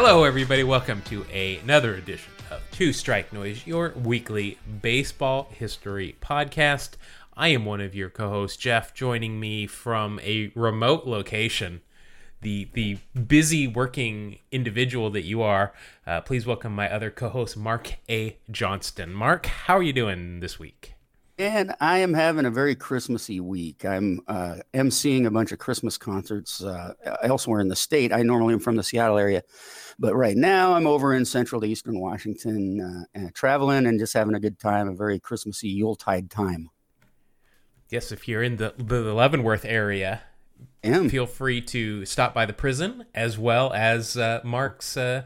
Hello, everybody. Welcome to another edition of Two Strike Noise, your weekly baseball history podcast. I am one of your co-hosts, Jeff. Joining me from a remote location, the the busy working individual that you are. Uh, please welcome my other co-host, Mark A. Johnston. Mark, how are you doing this week? And I am having a very Christmassy week. I'm uh, emceeing a bunch of Christmas concerts uh, elsewhere in the state. I normally am from the Seattle area, but right now I'm over in central to eastern Washington, uh, traveling and just having a good time, a very Christmassy Yuletide time. Yes, if you're in the, the Leavenworth area, am. feel free to stop by the prison as well as uh, Mark's uh,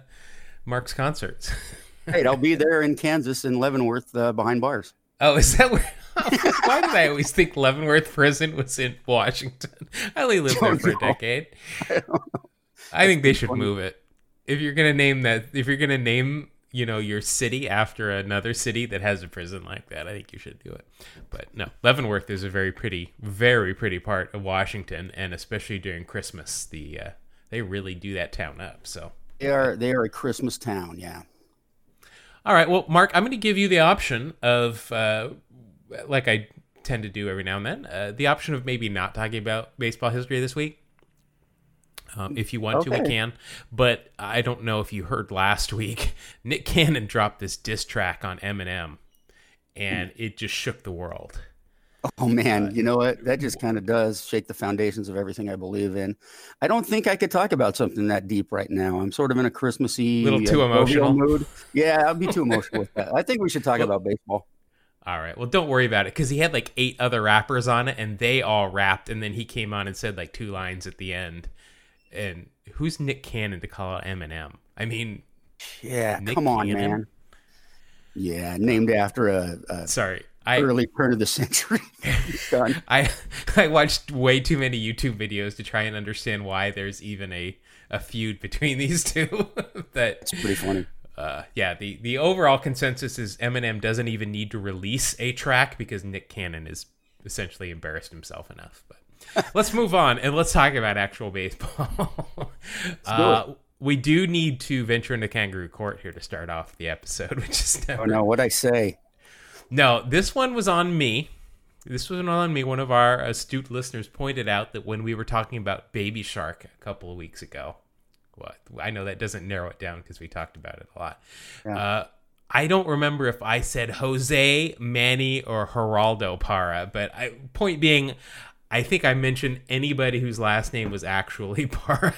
Mark's concerts. Great, I'll be there in Kansas in Leavenworth uh, behind bars. Oh, is that where? Why did I always think Leavenworth Prison was in Washington? I only lived there for a decade. I, I think they should funny. move it. If you're gonna name that, if you're gonna name, you know, your city after another city that has a prison like that, I think you should do it. But no, Leavenworth is a very pretty, very pretty part of Washington, and especially during Christmas, the uh, they really do that town up. So they are they are a Christmas town, yeah. All right. Well, Mark, I'm going to give you the option of, uh, like I tend to do every now and then, uh, the option of maybe not talking about baseball history this week. Um, if you want okay. to, we can. But I don't know if you heard last week, Nick Cannon dropped this diss track on Eminem, and it just shook the world. Oh man, uh, you know what? That just kind of does shake the foundations of everything I believe in. I don't think I could talk about something that deep right now. I'm sort of in a Christmassy, little too uh, emotional mood. Yeah, I'll be too emotional with that. I think we should talk well, about baseball. All right. Well, don't worry about it because he had like eight other rappers on it, and they all rapped, and then he came on and said like two lines at the end. And who's Nick Cannon to call out Eminem? I mean, yeah, Nick come on, Cannon? man. Yeah, named after a, a sorry I, early turn of the century. I I watched way too many YouTube videos to try and understand why there's even a, a feud between these two. that it's pretty funny. Uh, yeah, the the overall consensus is Eminem doesn't even need to release a track because Nick Cannon is essentially embarrassed himself enough. But let's move on and let's talk about actual baseball. uh, we do need to venture into kangaroo court here to start off the episode, which is never... oh no, what I say. No, this one was on me. This was on me. One of our astute listeners pointed out that when we were talking about Baby Shark a couple of weeks ago, what I know that doesn't narrow it down because we talked about it a lot. Yeah. Uh, I don't remember if I said Jose, Manny, or Geraldo Parra, but I, point being, I think I mentioned anybody whose last name was actually Parra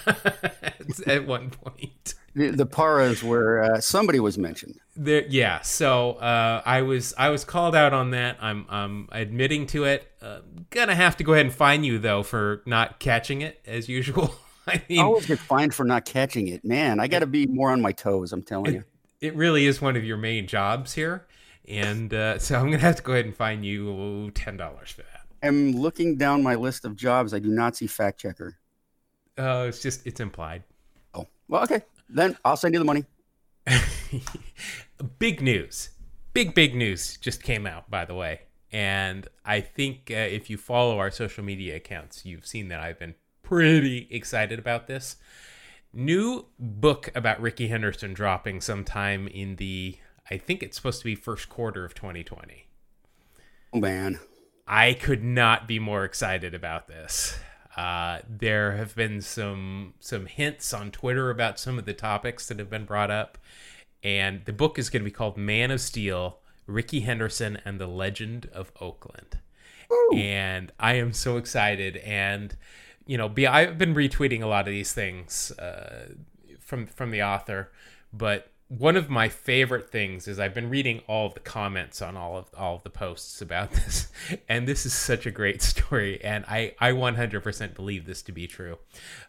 at one point the, the Parras where uh, somebody was mentioned. There, yeah. So uh, I was I was called out on that. I'm I'm admitting to it. Uh, gonna have to go ahead and fine you though for not catching it as usual. I mean, I always get fined for not catching it. Man, I got to be more on my toes. I'm telling it, you. It really is one of your main jobs here, and uh, so I'm gonna have to go ahead and fine you ten dollars for that. I'm looking down my list of jobs. I do not see fact checker. Oh, it's just it's implied. Oh well, okay. Then I'll send you the money. big news. Big, big news just came out, by the way. And I think uh, if you follow our social media accounts, you've seen that I've been pretty excited about this. New book about Rickey Henderson dropping sometime in the, I think it's supposed to be first quarter of 2020. Oh, man. I could not be more excited about this. Uh, there have been some some hints on Twitter about some of the topics that have been brought up, and the book is going to be called Man of Steel: Rickey Henderson and the Legend of Oakland. Ooh. And I am so excited, and you know, be, I've been retweeting a lot of these things uh, from from the author, but one of my favorite things is I've been reading all of the comments on all of all of the posts about this, and this is such a great story, and I I 100% believe this to be true.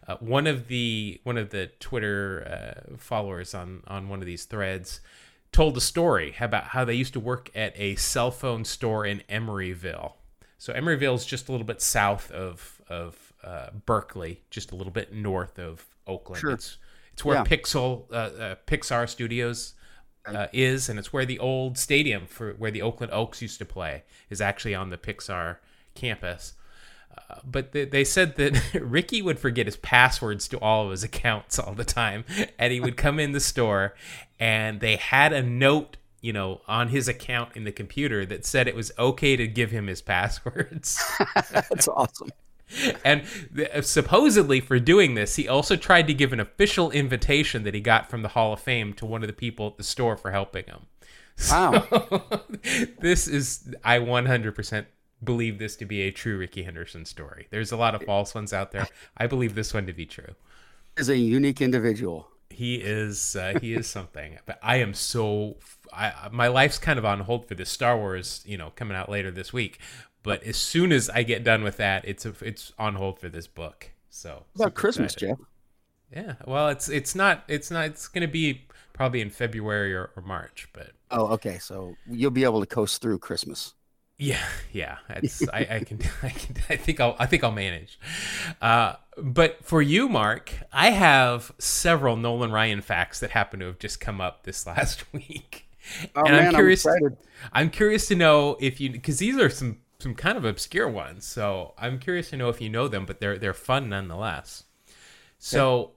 Uh, one of the one of the Twitter uh, followers on on one of these threads told a story about how they used to work at a cell phone store in Emeryville. So Emeryville is just a little bit south of of uh, Berkeley, just a little bit north of Oakland. Sure. It's it's where yeah. Pixel uh, uh, Pixar Studios uh, is, and it's where the old stadium for where the Oakland Oaks used to play is actually on the Pixar campus. Uh, but they, they said that Rickey would forget his passwords to all of his accounts all the time, and he would come in the store, and they had a note, you know, on his account in the computer that said it was okay to give him his passwords. That's awesome. And supposedly for doing this, he also tried to give an official invitation that he got from the Hall of Fame to one of the people at the store for helping him. Wow. So, this is I 100% believe this to be a true Rickey Henderson story. There's a lot of false ones out there. I believe this one to be true. Is a unique individual. He is uh, he is something. But I am so I my life's kind of on hold for this Star Wars, you know, coming out later this week. But as soon as I get done with that, it's a, it's on hold for this book. So about Christmas, excited. Jeff? Yeah. Well, it's it's not it's not it's going to be probably in February or, or March, but Oh, okay. So you'll be able to coast through Christmas. Yeah, yeah. It's I, I can I can I think I'll I think I'll manage. Uh, but for you, Mark, I have several Nolan Ryan facts that happen to have just come up this last week, Oh, and man, I'm curious. excited. I'm curious to know if you because these are some some kind of obscure ones. So I'm curious to know if you know them, but they're they're fun nonetheless. So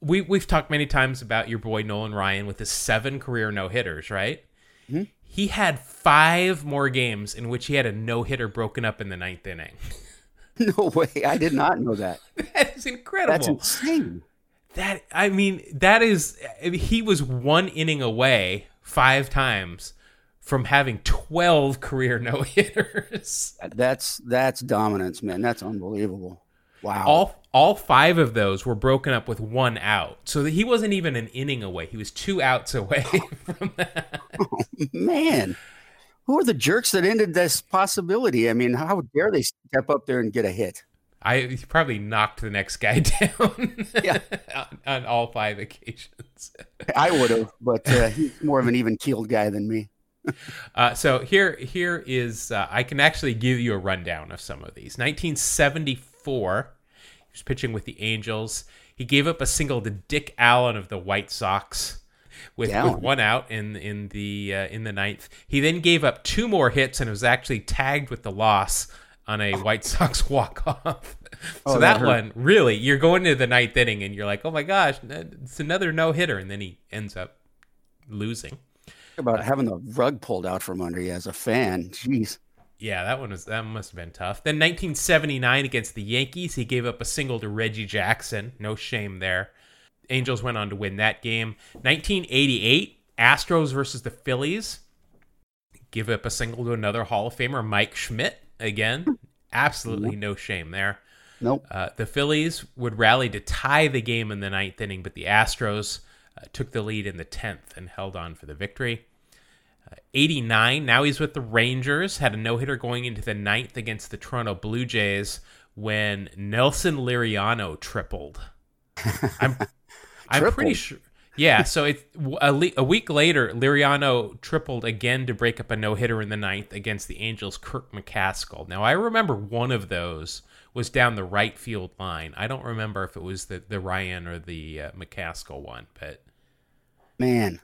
we we've talked many times about your boy Nolan Ryan with his seven career no hitters, right? Mhm. He had five more games in which he had a no hitter broken up in the ninth inning. No way. I did not know that. that is incredible. That's insane. That I mean, that is he was one inning away five times from having twelve career no hitters. That's that's dominance, man. That's unbelievable. Wow. All all five of those were broken up with one out, so that he wasn't even an inning away. He was two outs away from that. Oh, man. Who are the jerks that ended this possibility? I mean, how dare they step up there and get a hit? I probably knocked the next guy down. Yeah. on, on all five occasions. I would have, but uh, he's more of an even keeled guy than me. Uh, so here, here is uh, I can actually give you a rundown of some of these. 1974, he was pitching with the Angels. He gave up a single to Dick Allen of the White Sox with, with one out in in the uh, in the ninth. He then gave up two more hits and was actually tagged with the loss on a White Sox walk off. Oh, so that that, one really, you're going to the ninth inning and you're like, oh my gosh, it's another no hitter, and then he ends up losing. About having the rug pulled out from under you as a fan. Jeez. Yeah, that one was that must have been tough. Then 1979 against the Yankees, he gave up a single to Reggie Jackson. No shame there. Angels went on to win that game. 1988, Astros versus the Phillies. Give up a single to another Hall of Famer, Mike Schmidt. Again, absolutely no shame there. Nope. Uh, the Phillies would rally to tie the game in the ninth inning, but the Astros uh, took the lead in the 10th and held on for the victory. Uh, 89, now he's with the Rangers, had a no hitter going into the ninth against the Toronto Blue Jays when Nelson Liriano tripled. I'm, I'm pretty sure. Yeah, so it a, le- a week later, Liriano tripled again to break up a no hitter in the ninth against the Angels' Kirk McCaskill. Now I remember one of those was down the right field line. I don't remember if it was the the Ryan or the uh, McCaskill one, but Man.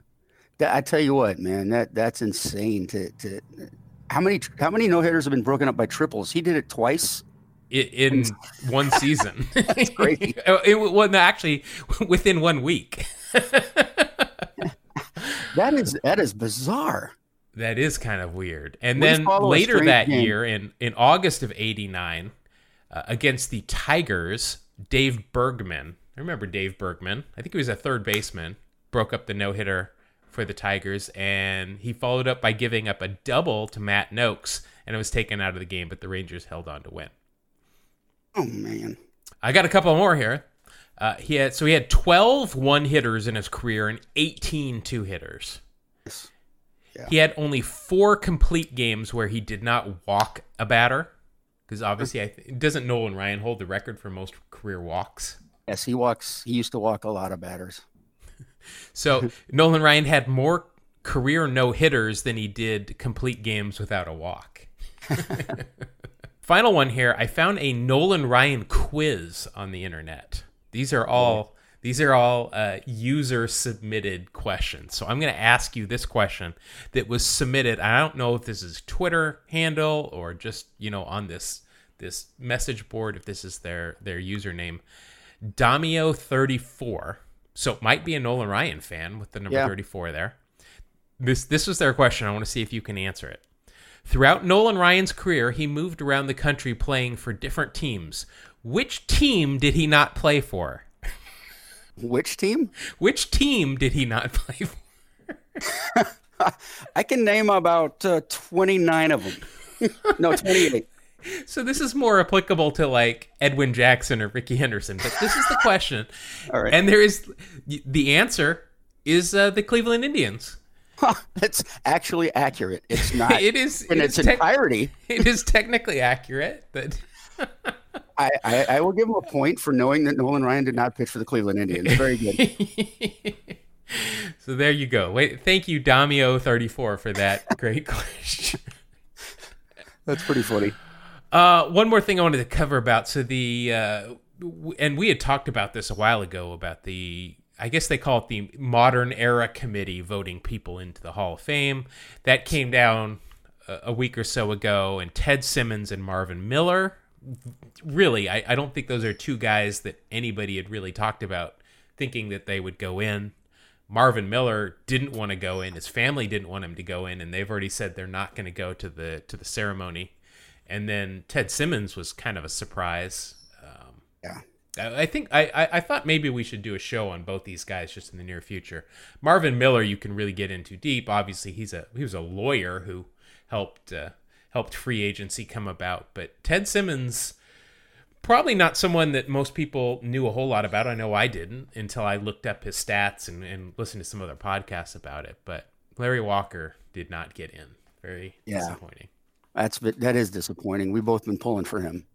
I tell you what, man, that that's insane to to how many how many no hitters have been broken up by triples? He did it twice. in one season, That's crazy. it, well, actually, within one week. That is that is bizarre. That is kind of weird. And then later that game. year, in, in August of 89, uh, against the Tigers, Dave Bergman, I remember Dave Bergman, I think he was a third baseman, broke up the no hitter for the Tigers, and he followed up by giving up a double to Matt Nokes, and it was taken out of the game, but the Rangers held on to win. Oh man. I got a couple more here. Uh, he had so he had 12 one hitters in his career and 18 two hitters. Yes. Yeah. He had only four complete games where he did not walk a batter, because obviously, I th- doesn't Nolan Ryan hold the record for most career walks? Yes, he walks he used to walk a lot of batters. So Nolan Ryan had more career no hitters than he did complete games without a walk. Final one here. I found a Nolan Ryan quiz on the internet. These are all these are all uh, user submitted questions. So I'm going to ask you this question that was submitted. I don't know if this is Twitter handle or just you know on this this message board, if this is their their username, Damio34. So it might be a Nolan Ryan fan with the number Yeah. 34 there. This this was their question. I want to see if you can answer it. Throughout Nolan Ryan's career, he moved around the country playing for different teams. Which team did he not play for? Which team? Which team did he not play for? I can name about uh, 29 of them. no, 28. So this is more applicable to like Edwin Jackson or Rickey Henderson, but this is the question. All right. And there is the answer is uh, the Cleveland Indians. That's actually accurate. It's not It is in it its is tec- entirety. it is technically accurate, but I, I, I will give him a point for knowing that Nolan Ryan did not pitch for the Cleveland Indians. Very good. so there you go. Wait, thank you Damio34 for that great question. That's pretty funny. Uh, one more thing I wanted to cover about. So the uh, w- and we had talked about this a while ago about the I guess they call it the modern era committee voting people into the Hall of Fame. That came down a, a week or so ago, and Ted Simmons and Marvin Miller. Really, I, I don't think those are two guys that anybody had really talked about thinking that they would go in. Marvin Miller didn't want to go in. His family didn't want him to go in, and they've already said they're not going to go to the to the ceremony. And then Ted Simmons was kind of a surprise. Um, Yeah. I think I, I, I thought maybe we should do a show on both these guys just in the near future. Marvin Miller, you can really get into deep. Obviously, he's a he was a lawyer who helped uh, helped free agency come about. But Ted Simmons, probably not someone that most people knew a whole lot about. I know I didn't until I looked up his stats and, and listened to some other podcasts about it. But Larry Walker did not get in. Very Yeah. disappointing. That's that is disappointing. We've both been pulling for him.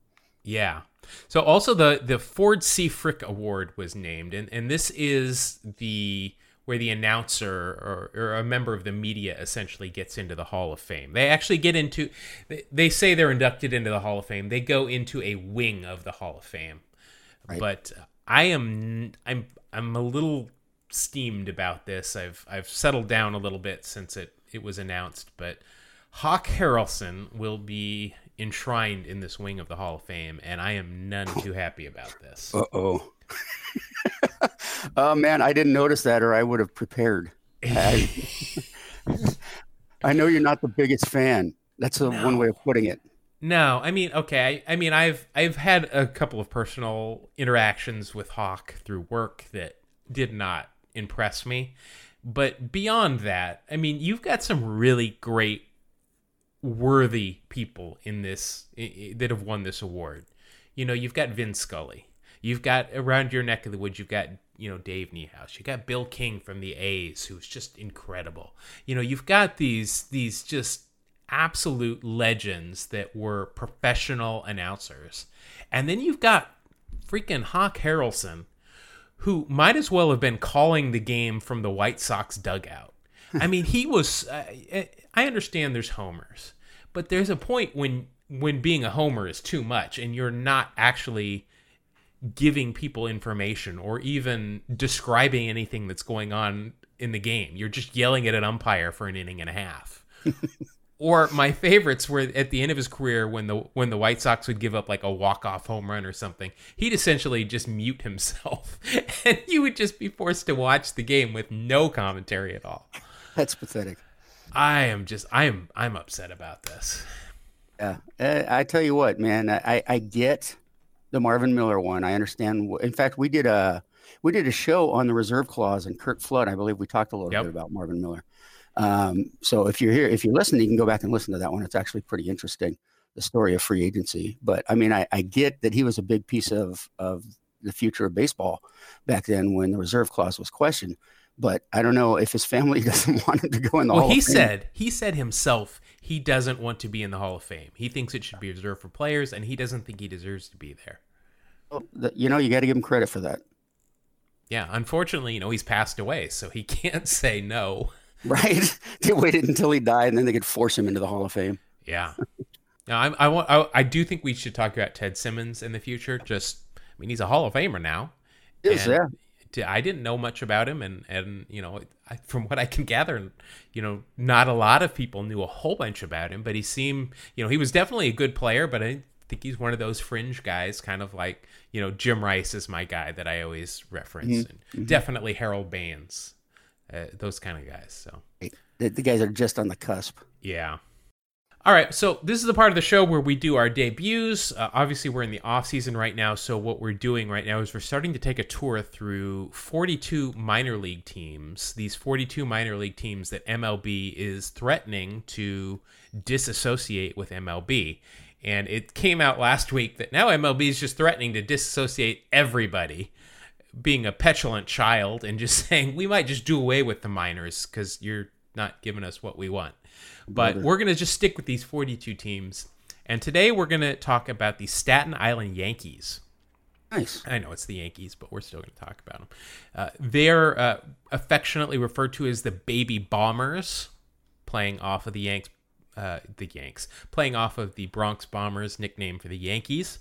Yeah. So also the the Ford C. Frick Award was named, and and this is the where the announcer or, or a member of the media essentially gets into the Hall of Fame. They actually get into. They, they say they're inducted into the Hall of Fame. They go into a wing of the Hall of Fame. Right. But I am I'm I'm a little steamed about this. I've I've settled down a little bit since it it was announced, but Hawk Harrelson will be enshrined in this wing of the Hall of Fame, and I am none too happy about this. Uh oh. oh man, I didn't notice that, or I would have prepared. I, I know you're not the biggest fan. That's a, one way of putting it. No, I mean, okay, I, I mean, I've I've had a couple of personal interactions with Hawk through work that did not impress me, but beyond that, I mean, you've got some really great, worthy people in this that have won this award. You know, you've got Vin Scully. You've got around your neck of the woods. You've got you know Dave Niehaus. You got Bill King from the A's, who's just incredible. You know, you've got these these just absolute legends that were professional announcers, and then you've got freaking Hawk Harrelson, who might as well have been calling the game from the White Sox dugout. I mean, he was. Uh, I understand there's homers, but there's a point when when being a homer is too much, and you're not actually giving people information or even describing anything that's going on in the game. You're just yelling at an umpire for an inning and a half. or my favorites were at the end of his career when the when the White Sox would give up like a walk off home run or something. He'd essentially just mute himself, and you would just be forced to watch the game with no commentary at all. That's pathetic. I am just I am I'm upset about this. Yeah, uh, I tell you what, man, I, I get the Marvin Miller one. I understand. In fact, we did a we did a show on the reserve clause and Curt Flood. I believe we talked a little Yep. bit about Marvin Miller. Um, so if you're here, if you're listening, you can go back and listen to that one. It's actually pretty interesting, the story of free agency. But I mean, I, I get that he was a big piece of of the future of baseball back then when the reserve clause was questioned. But I don't know if his family doesn't want him to go in the Well, Hall he of Fame. said he said himself he doesn't want to be in the Hall of Fame. He thinks it should be reserved for players, and he doesn't think he deserves to be there. Well, you know, you got to give him credit for that. Yeah, unfortunately, you know he's passed away, so he can't say no. Right? they waited until he died, and then they could force him into the Hall of Fame. Yeah. Now, I, I want. I, I do think we should talk about Ted Simmons in the future. Just, I mean, he's a Hall of Famer now. Is And I didn't know much about him, and and you know, I, from what I can gather, you know, not a lot of people knew a whole bunch about him. But he seemed, you know, he was definitely a good player. But I think he's one of those fringe guys, kind of like you know Jim Rice is my guy that I always reference, Mm-hmm. and definitely Harold Baines, uh, those kind of guys. So The, the guys are just on the cusp. yeah. All right, so this is the part of the show where we do our debuts. Uh, obviously, we're in the off season right now, so what we're doing right now is we're starting to take a tour through 42 minor league teams. These 42 minor league teams that MLB is threatening to disassociate with MLB. And it came out last week that now MLB is just threatening to disassociate everybody being a petulant child and just saying we might just do away with the minors because you're not giving us what we want. But we're going to just stick with these 42 teams. And today we're going to talk about the Staten Island Yankees. Nice. I know it's the Yankees, but we're still going to talk about them. Uh, they're uh, affectionately referred to as the Baby Bombers, playing off of the Yanks. Uh, the Yanks playing off of the Bronx Bombers, nickname for the Yankees.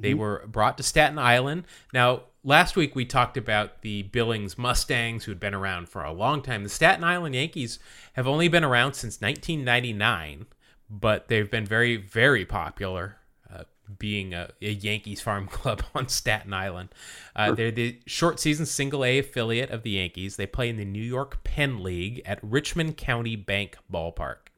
They were brought to Staten Island. Now, last week we talked about the Billings Mustangs, who had been around for a long time. The Staten Island Yankees have only been around since 1999, but they've been very, very popular, uh, being a, a Yankees farm club on Staten Island. Uh, They're the short season single A affiliate of the Yankees. They play in the New York Penn League at Richmond County Bank Ballpark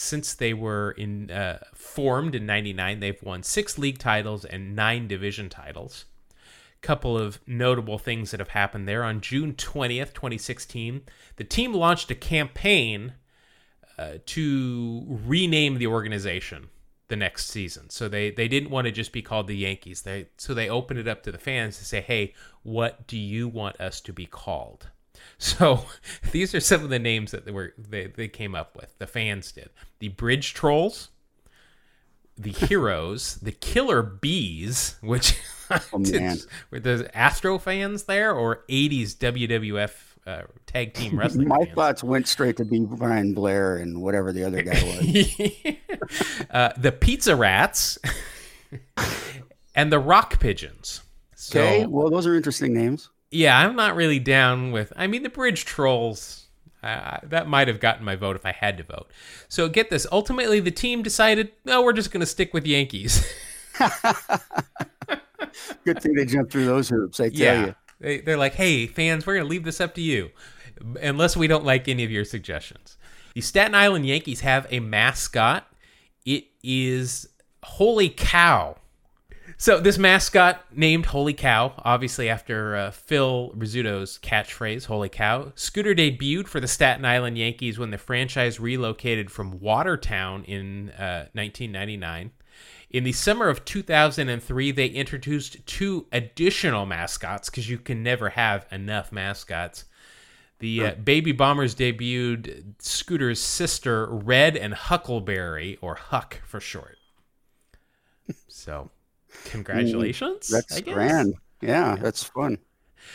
since they were in uh, formed in 99 they've won six league titles and nine division titles. Couple of notable things that have happened there. On june 20th 2016 the team launched a campaign uh, to rename the organization the next season. So they they didn't want to just be called the yankees. They so they opened it up to the fans to say hey what do you want us to be called so these are some of the names that they were they, they came up with. The fans did. The Bridge Trolls, the Heroes, the Killer Bees, which Oh, were the Astro fans there or 80s WWF uh, tag team wrestling My fans? thoughts went straight to B. Brian Blair and whatever the other guy was. uh, the Pizza Rats and the Rock Pigeons. So, Okay, well, those are interesting names. Yeah, I'm not really down with. I mean, the bridge trolls. Uh, that might have gotten my vote if I had to vote. So get this. Ultimately, the team decided, no, we're just going to stick with Yankees. Good thing they jumped through those hoops. I tell yeah, you. they, they're like, hey, fans, we're going to leave this up to you, unless we don't like any of your suggestions. The Staten Island Yankees have a mascot. It is Holy Cow. So this mascot named Holy Cow, obviously after uh, Phil Rizzuto's catchphrase "Holy Cow," Scooter debuted for the Staten Island Yankees when the franchise relocated from Watertown in uh, 1999. In the summer of 2003, they introduced two additional mascots because you can never have enough mascots. The uh, Baby Bombers debuted Scooter's sister, Red and Huckleberry, or Huck for short. So, congratulations. That's grand. Yeah, that's fun.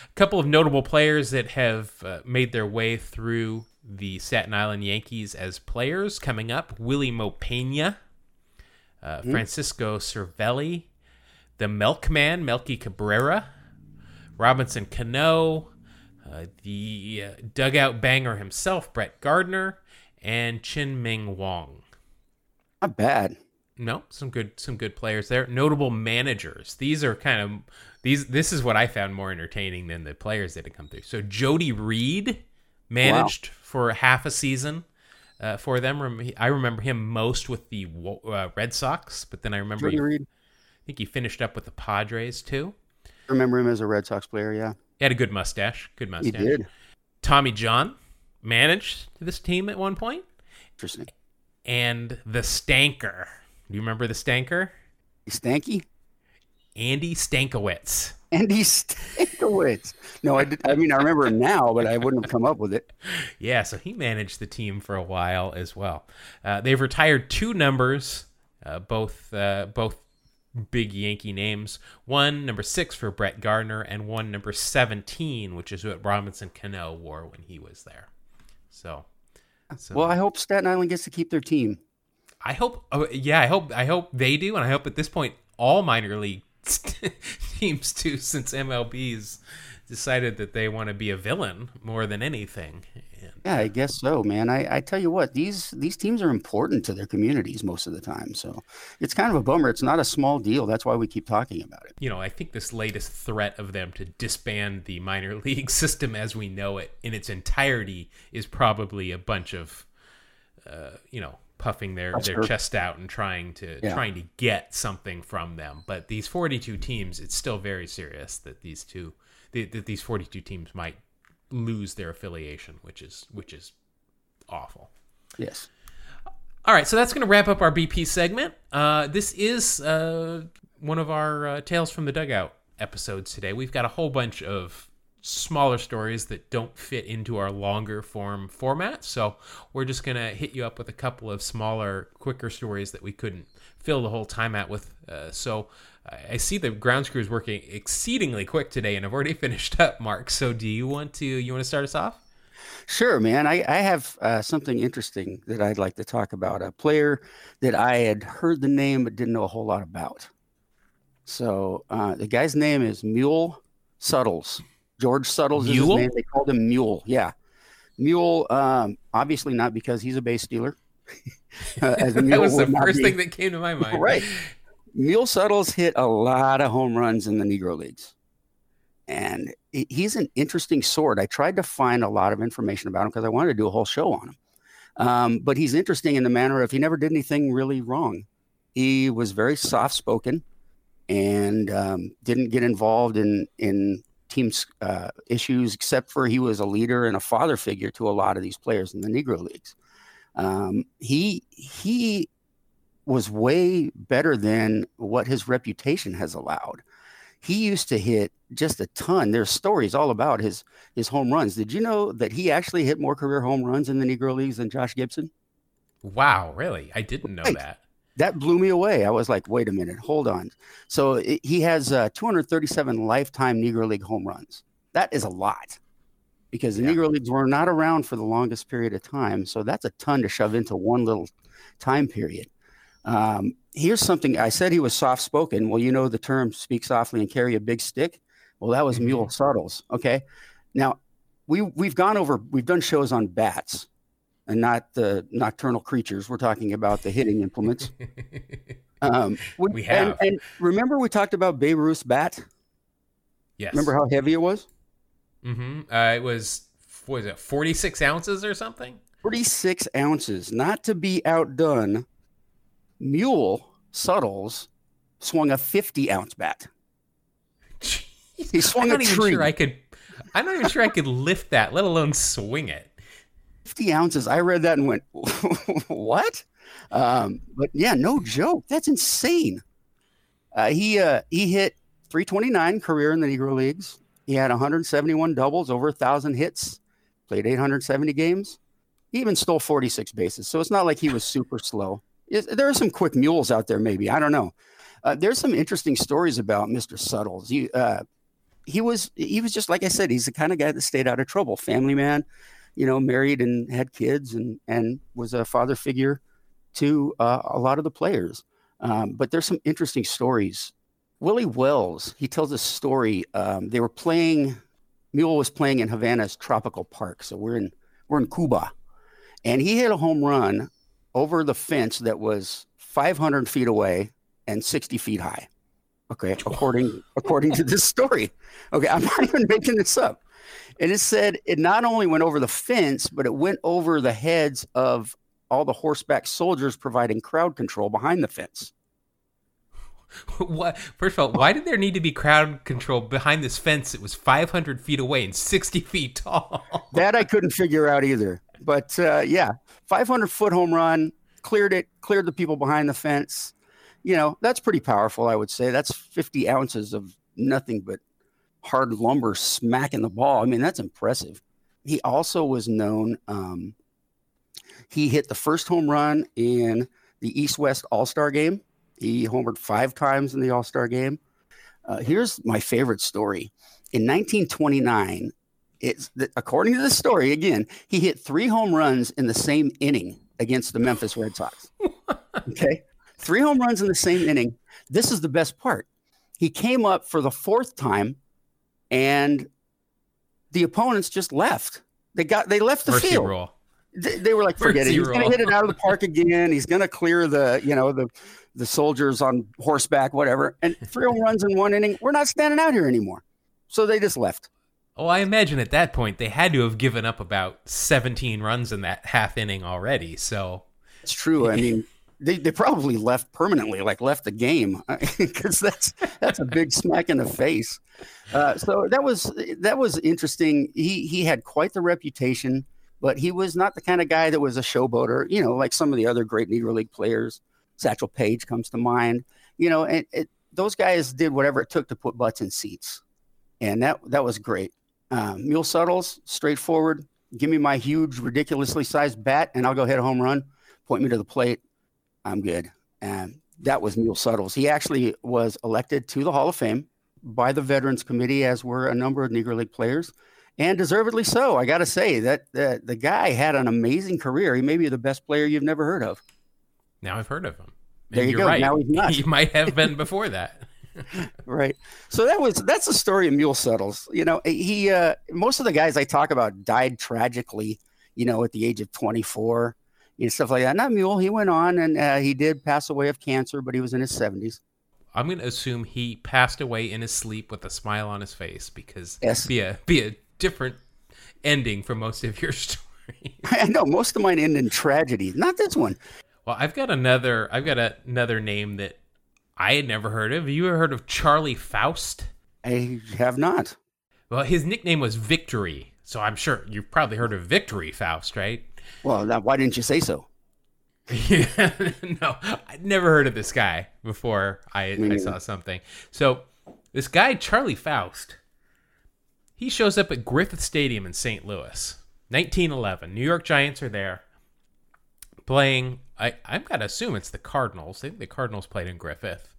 A couple of notable players that have uh, made their way through the Staten Island Yankees as players coming up Wily Mo Peña, uh, Francisco Cervelli, the Milkman, Melky Cabrera, Robinson Cano, uh, the uh, dugout banger himself, Brett Gardner, and Chien-Ming Wang. Not bad. No, some good some good players there. Notable managers. These are kind of these. This is what I found more entertaining than the players that had come through. So Jody Reed managed for half a season uh, for them. I remember him most with the uh, Red Sox, but then I remember Jody he, Reed. I think he finished up with the Padres too. I remember him as a Red Sox player? Yeah, He had a good mustache. Good mustache. he did. Tommy John managed this team at one point, Interesting. and the Stanker. Do you remember the Stanker? Stanky. Andy Stankiewicz. Andy Stankiewicz. No, I did. I mean, I remember him now, but I wouldn't have come up with it. Yeah, so he managed the team for a while as well. Uh, they've retired two numbers, uh, both uh, both big Yankee names. One number six for Brett Gardner, and one number seventeen, which is what Robinson Cano wore when he was there. So, so Well, I hope Staten Island gets to keep their team. I hope, oh, yeah, I hope, I hope they do, and I hope at this point all minor league teams do, since MLB's decided that they want to be a villain more than anything. And, Yeah, I guess so, man. I, I tell you what, these these teams are important to their communities most of the time. So it's kind of a bummer. It's not a small deal. That's why we keep talking about it. you know, I think this latest threat of them to disband the minor league system as we know it in its entirety is probably a bunch of, uh, you know, puffing their, That's their true. chest out and trying to Yeah. trying to get something from them. But these 42 teams, it's still very serious that these two, that that these 42 teams might lose their affiliation, which is which is awful. Yes. All right, so that's going to wrap up our BP segment. Uh, this is uh, one of our uh, Tales from the Dugout episodes today. We've got a whole bunch of smaller stories that don't fit into our longer form format. So we're just going to hit you up with a couple of smaller, quicker stories that we couldn't fill the whole time out with. Uh, so I- I see the ground crew is working exceedingly quick today, and I've already finished up, Mark. So do you want to you want to start us off? Sure, man. I, I have uh, something interesting that I'd like to talk about. A player that I had heard the name but didn't know a whole lot about. So uh, the guy's name is Mule Suttles. George Suttles is his Mule? name. They called him Mule. Yeah. Mule, um, obviously not because he's a base stealer. Uh, as that was the first be. thing that came to my mind. Right. Mule Suttles hit a lot of home runs in the Negro Leagues. And he's an interesting sort. I tried to find a lot of information about him because I wanted to do a whole show on him. Um, but he's interesting in the manner of he never did anything really wrong. He was very soft spoken and um, didn't get involved in in teams uh, issues except for he was a leader and a father figure to a lot of these players in the Negro Leagues. Um, he he was way better than what his reputation has allowed. He used to hit just a ton. There's stories all about his his home runs. Did you know that he actually hit more career home runs in the Negro Leagues than Josh Gibson? Wow, really? I didn't know Right. that. That blew me away. I was like, wait a minute, hold on. So i he has uh, 237 lifetime Negro League home runs. That is a lot because the Yeah. Negro Leagues were not around for the longest period of time. So that's a ton to shove into one little time period. Um, here's something I said he was soft spoken. Well, you know the term speak softly and carry a big stick. Well, that was Mhm. Mule Suttles. Okay. Now we we've gone over we've done shows on bats and not the nocturnal creatures. We're talking about the hitting implements. Um, We and- have. And, remember we talked about Babe Ruth's bat? yes. Remember how heavy it was? Mm-hmm. Uh, it was what was it, forty six ounces or something? 46 ounces. Not to be outdone, Mule Suttles swung a 50 ounce bat. He swung I'm a not even sure I could. I'm not even sure I could lift that, let alone swing it. 50 ounces. I read that and went, what? Um, but yeah, no joke. That's insane. Uh, he uh, he hit 329 career in the Negro Leagues. He had 171 doubles, over a thousand hits, played 870 games. He even stole 46 bases. So it's not like he was super slow. There are some quick mules out there, maybe. I don't know. Uh, there's some interesting stories about Mr. Suttles. He, uh, he was he was just like I said. He's the kind of guy that stayed out of trouble. Family man, you know, married and had kids, and and was a father figure to uh, a lot of the players. Um, but there's some interesting stories. Willie Wells, he tells a story. Um, they were playing. Mule was playing in Havana's tropical park, so we're in we're in Cuba, and he hit a home run over the fence that was 500 feet away and 60 feet high. Okay, according according to this story. Okay, I'm not even making this up. And it said it not only went over the fence, but it went over the heads of all the horseback soldiers providing crowd control behind the fence. what? First of all, why did there need to be crowd control behind this fence It was 500 feet away and 60 feet tall? That I couldn't figure out either. But uh, yeah, 500 foot home run, cleared it, cleared the people behind the fence. You know, that's pretty powerful, I would say. That's 50 ounces of nothing but hard lumber smacking the ball. I mean, that's impressive. He also was known, um, he hit the first home run in the East West All Star game. He homered five times in the All Star game. Uh, here's my favorite story. In 1929, it's the, according to the story again, he hit three home runs in the same inning against the Memphis Red Sox. okay, three home runs in the same inning. This is the best part. He came up for the fourth time, and the opponents just left. They got they left the Mercy field. They, they were like, forget it. Mercy He's gonna hit it out of the park again. He's going to clear the you know the the soldiers on horseback, whatever. And three runs in one inning. We're not standing out here anymore. So they just left. Oh, I imagine at that point they had to have given up about 17 runs in that half inning already. So It's true. I mean, they, they probably left permanently, like left the game, because that's that's a big smack in the face. Uh, so that was that was interesting. He he had quite the reputation, but he was not the kind of guy that was a showboater. You know, like some of the other great Negro League players. Satchel Paige comes to mind. You know, and it, those guys did whatever it took to put butts in seats, and that that was great. Um, Mule Suttles, straightforward. Give me my huge, ridiculously sized bat, and I'll go hit a home run. Point me to the plate. I'm good. And that was Mule Suttles. He actually was elected to the Hall of Fame by the Veterans Committee, as were a number of Negro League players, and deservedly so. I got to say that uh, the guy had an amazing career. He may be the best player you've never heard of. now I've heard of him. And There you you're go. Right. Now he's not. He might have been before that. right so that was that's the story of mule Suttles you know he uh most of the guys i talk about died tragically you know at the age of 24 know stuff like that not mule he went on and uh, he did pass away of cancer but he was in his 70s I'm going to assume he passed away in his sleep with a smile on his face because Yes. be a be a different ending for most of your story. i know most of mine end in tragedy not this one Well, I've got another. I've got a, another name that I had never heard of. You ever heard of Charlie Faust? i have not Well, his nickname was Victory, so I'm sure you've probably heard of Victory Faust, right? Well now, why didn't you say so Yeah, no, I'd never heard of this guy before I, I saw something. So this guy Charlie Faust, he shows up at Griffith Stadium in St. Louis, 1911. New York Giants are there playing. I I'm gonna assume it's the Cardinals. I think the Cardinals played in Griffith,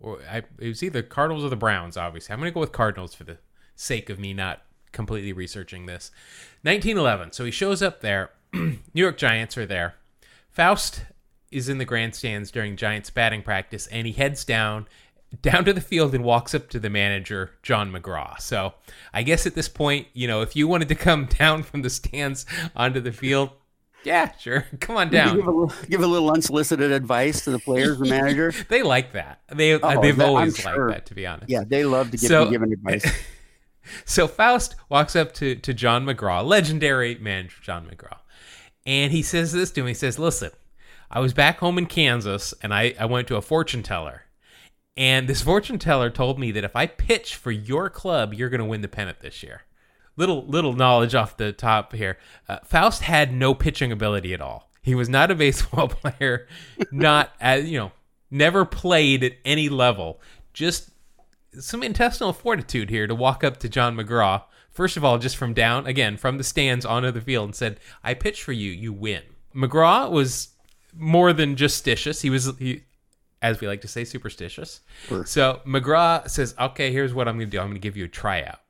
or I, it was either Cardinals or the Browns. Obviously, I'm gonna go with Cardinals for the sake of me not completely researching this. 1911. So he shows up there. New York Giants are there. Faust is in the grandstands during Giants batting practice, and he heads down down to the field and walks up to the manager, John McGraw. So I guess at this point, you know, if you wanted to come down from the stands onto the field, yeah, sure, come on down. give a, little, give a little unsolicited advice to the players the manager they like that. They uh, Oh, they've that- I'm always sure. liked that, to be honest. yeah they love to get So- given advice So Faust walks up to, to John McGraw, legendary manager John McGraw, and he says this to him. He says, Listen, I was back home in Kansas and I, I went to a fortune teller. And this fortune teller told me that if I pitch for your club, you're going to win the pennant this year. Little little knowledge off the top here. Uh, Faust had no pitching ability at all. He was not a baseball player, not as you know, never played at any level. Just some intestinal fortitude here to walk up to John McGraw. First of all, just from down again from the stands onto the field and said, "I pitch for you, you win." McGraw was more than justitious. He was, he, as we like to say, superstitious. Sure. So McGraw says, "Okay, here's what I'm going to do. I'm going to give you a tryout."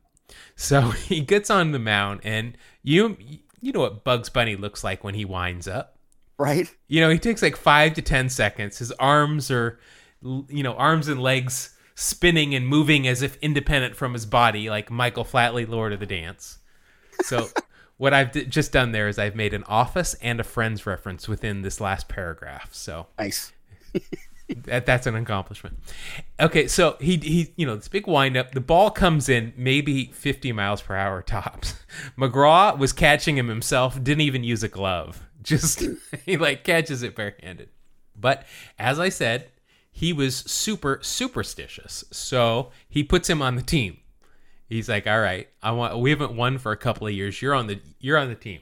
So he gets on the mound, and you you know what Bugs Bunny looks like when he winds up. right You know, he takes like five to ten seconds. His arms are, you know, arms and legs spinning and moving as if independent from his body, like Michael Flatley, Lord of the Dance. So, what I've d- just done there is I've made an Office and a Friends reference within this last paragraph. So nice that, that's an accomplishment. Okay, so he he you know this big windup. The ball comes in maybe 50 miles per hour tops. McGraw was catching him himself. Didn't even use a glove. Just he like catches it barehanded. But as I said, he was super superstitious. So he puts him on the team. He's like, "All right, I want. We haven't won for a couple of years. You're on the you're on the team."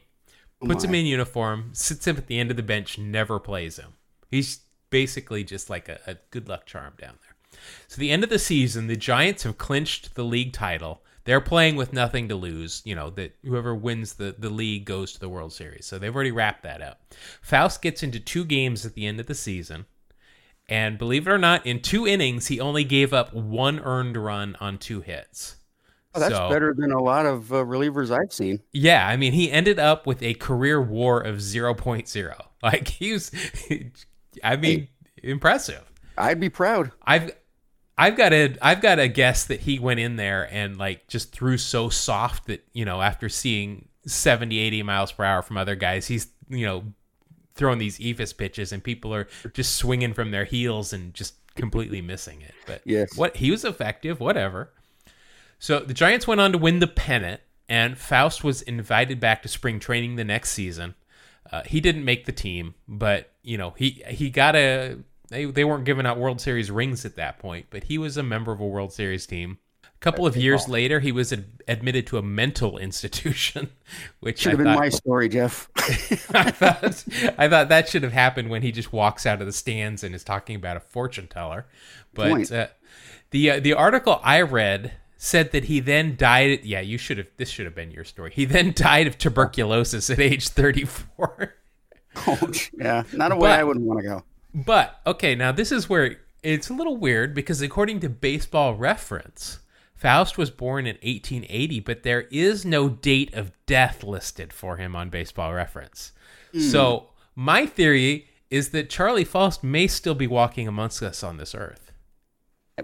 Oh puts him in uniform, sits him at the end of the bench, never plays him. He's basically just like a, a good luck charm down there. So the end of the season, the Giants have clinched the league title. They're playing with nothing to lose. You know that whoever wins the the league goes to the World Series. So they've already wrapped that up. Faust gets into two games at the end of the season, and believe it or not, in two innings he only gave up one earned run on two hits. Oh, that's So- better than a lot of uh, relievers I've seen. Yeah, I mean, he ended up with a career WAR of 0.0. Like he was, I mean, impressive. I'd be proud. I've I've got a I've got a guess that he went in there and like just threw so soft that you know after seeing 70 80 miles per hour from other guys he's you know throwing these eephus pitches and people are just swinging from their heels and just completely missing it but Yes. what he was effective whatever so the Giants went on to win the pennant and Faust was invited back to spring training the next season uh, he didn't make the team but you know he he got a they, they weren't giving out World Series rings at that point, but he was a member of a World Series team. Couple of years later, he was ad- admitted to a mental institution, which Should I have been thought, my story, Jeff. I thought I thought that should have happened when he just walks out of the stands and is talking about a fortune teller. But uh, the uh, the article I read said that he then died. Yeah, you should have. This should have been your story. He then died of tuberculosis at age thirty four. oh, yeah, not a way But- I wouldn't want to go. But okay, now this is where it's a little weird because according to Baseball Reference, Faust was born in 1880, but there is no date of death listed for him on Baseball Reference. Hmm. So my theory is that Charlie Faust may still be walking amongst us on this earth.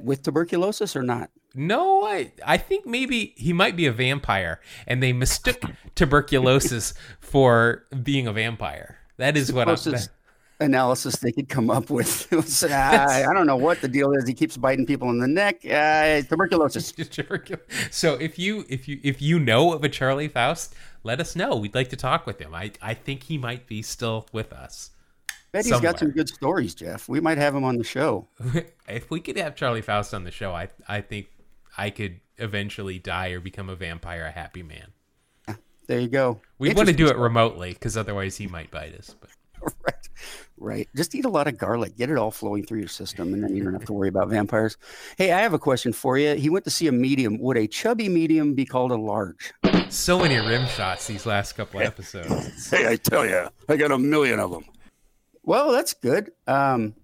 With tuberculosis or not? No, I I think maybe he might be a vampire, and they mistook tuberculosis for being a vampire. That is what I'm. Closest analysis they could come up with. Was, uh, I don't know what the deal is. He keeps biting people in the neck. Uh, tuberculosis. So if you if you if you know of a Charlie Faust, let us know. We'd like to talk with him. I I think he might be still with us. Bet he's got some good stories, Jeff. We might have him on the show. if we could have Charlie Faust on the show, I I think I could eventually die or become a vampire, a happy man. There you go. We want to do it remotely because otherwise he might bite us. But right. Right. Just eat a lot of garlic. Get it all flowing through your system, and then you don't have to worry about vampires. Hey, I have a question for you. He went to see a medium. Would a chubby medium be called a large? so many rim shots these last couple episodes. Hey, I tell you, I got a million of them. Well, that's good. Um,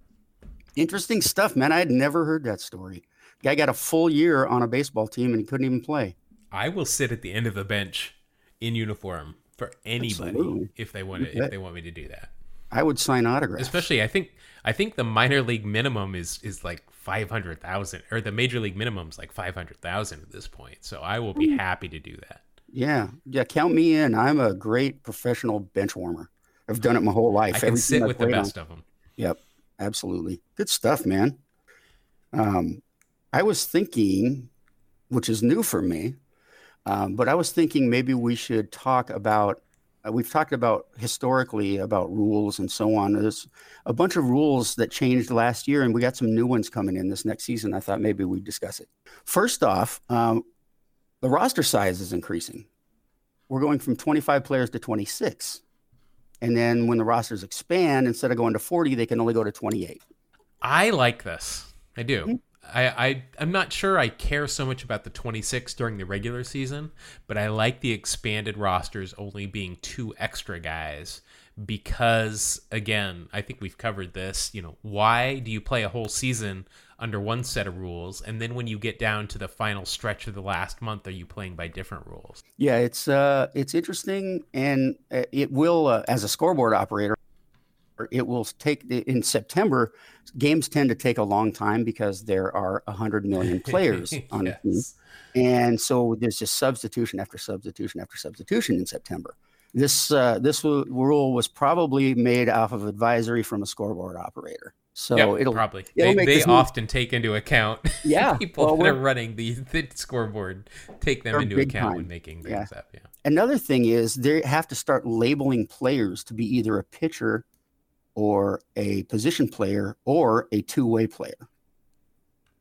interesting stuff, man. I had never heard that story. Guy got a full year on a baseball team and he couldn't even play. I will sit at the end of the bench in uniform for anybody Absolutely. if they want to, if they want me to do that. I would sign autographs. especially i think i think the minor league minimum is is like 500000 or the major league minimum is like 500000 at this point so i will Hmm. be happy to do that yeah, yeah. Count me in. I'm a great professional bench warmer. I've done it my whole life. i can Every sit I've with the played on. best of them Yep, absolutely. Good stuff, man. Um, I was thinking, which is new for me, um, but I was thinking maybe we should talk about. Uh, we've talked about historically about rules and so on. There's a bunch of rules that changed last year, and we got some new ones coming in this next season. I thought maybe we'd discuss it. First off, um, the roster size is increasing. We're going from 25 players to 26. And then when the rosters expand, instead of going to 40, they can only go to 28. i like this i do Hmm. I, I i'm not sure i care so much about the 26 during the regular season but i like the expanded rosters only being two extra guys because again i think we've covered this you know why do you play a whole season under one set of rules and then when you get down to the final stretch of the last month are you playing by different rules? Yeah, it's uh, it's interesting, and uh, it will, uh, as a scoreboard operator, it will take in September. Games tend to take a long time because there are hundred million players on the team, and so there's just substitution after substitution after substitution in September. This uh, this w- rule was probably made off of advisory from a scoreboard operator, so Yep, it'll probably it'll they, they often take into account Yeah, people well, that are running the, the scoreboard take them into account time. when making Yeah. things up yeah Another thing is they have to start labeling players to be either a pitcher or a position player or a two-way player.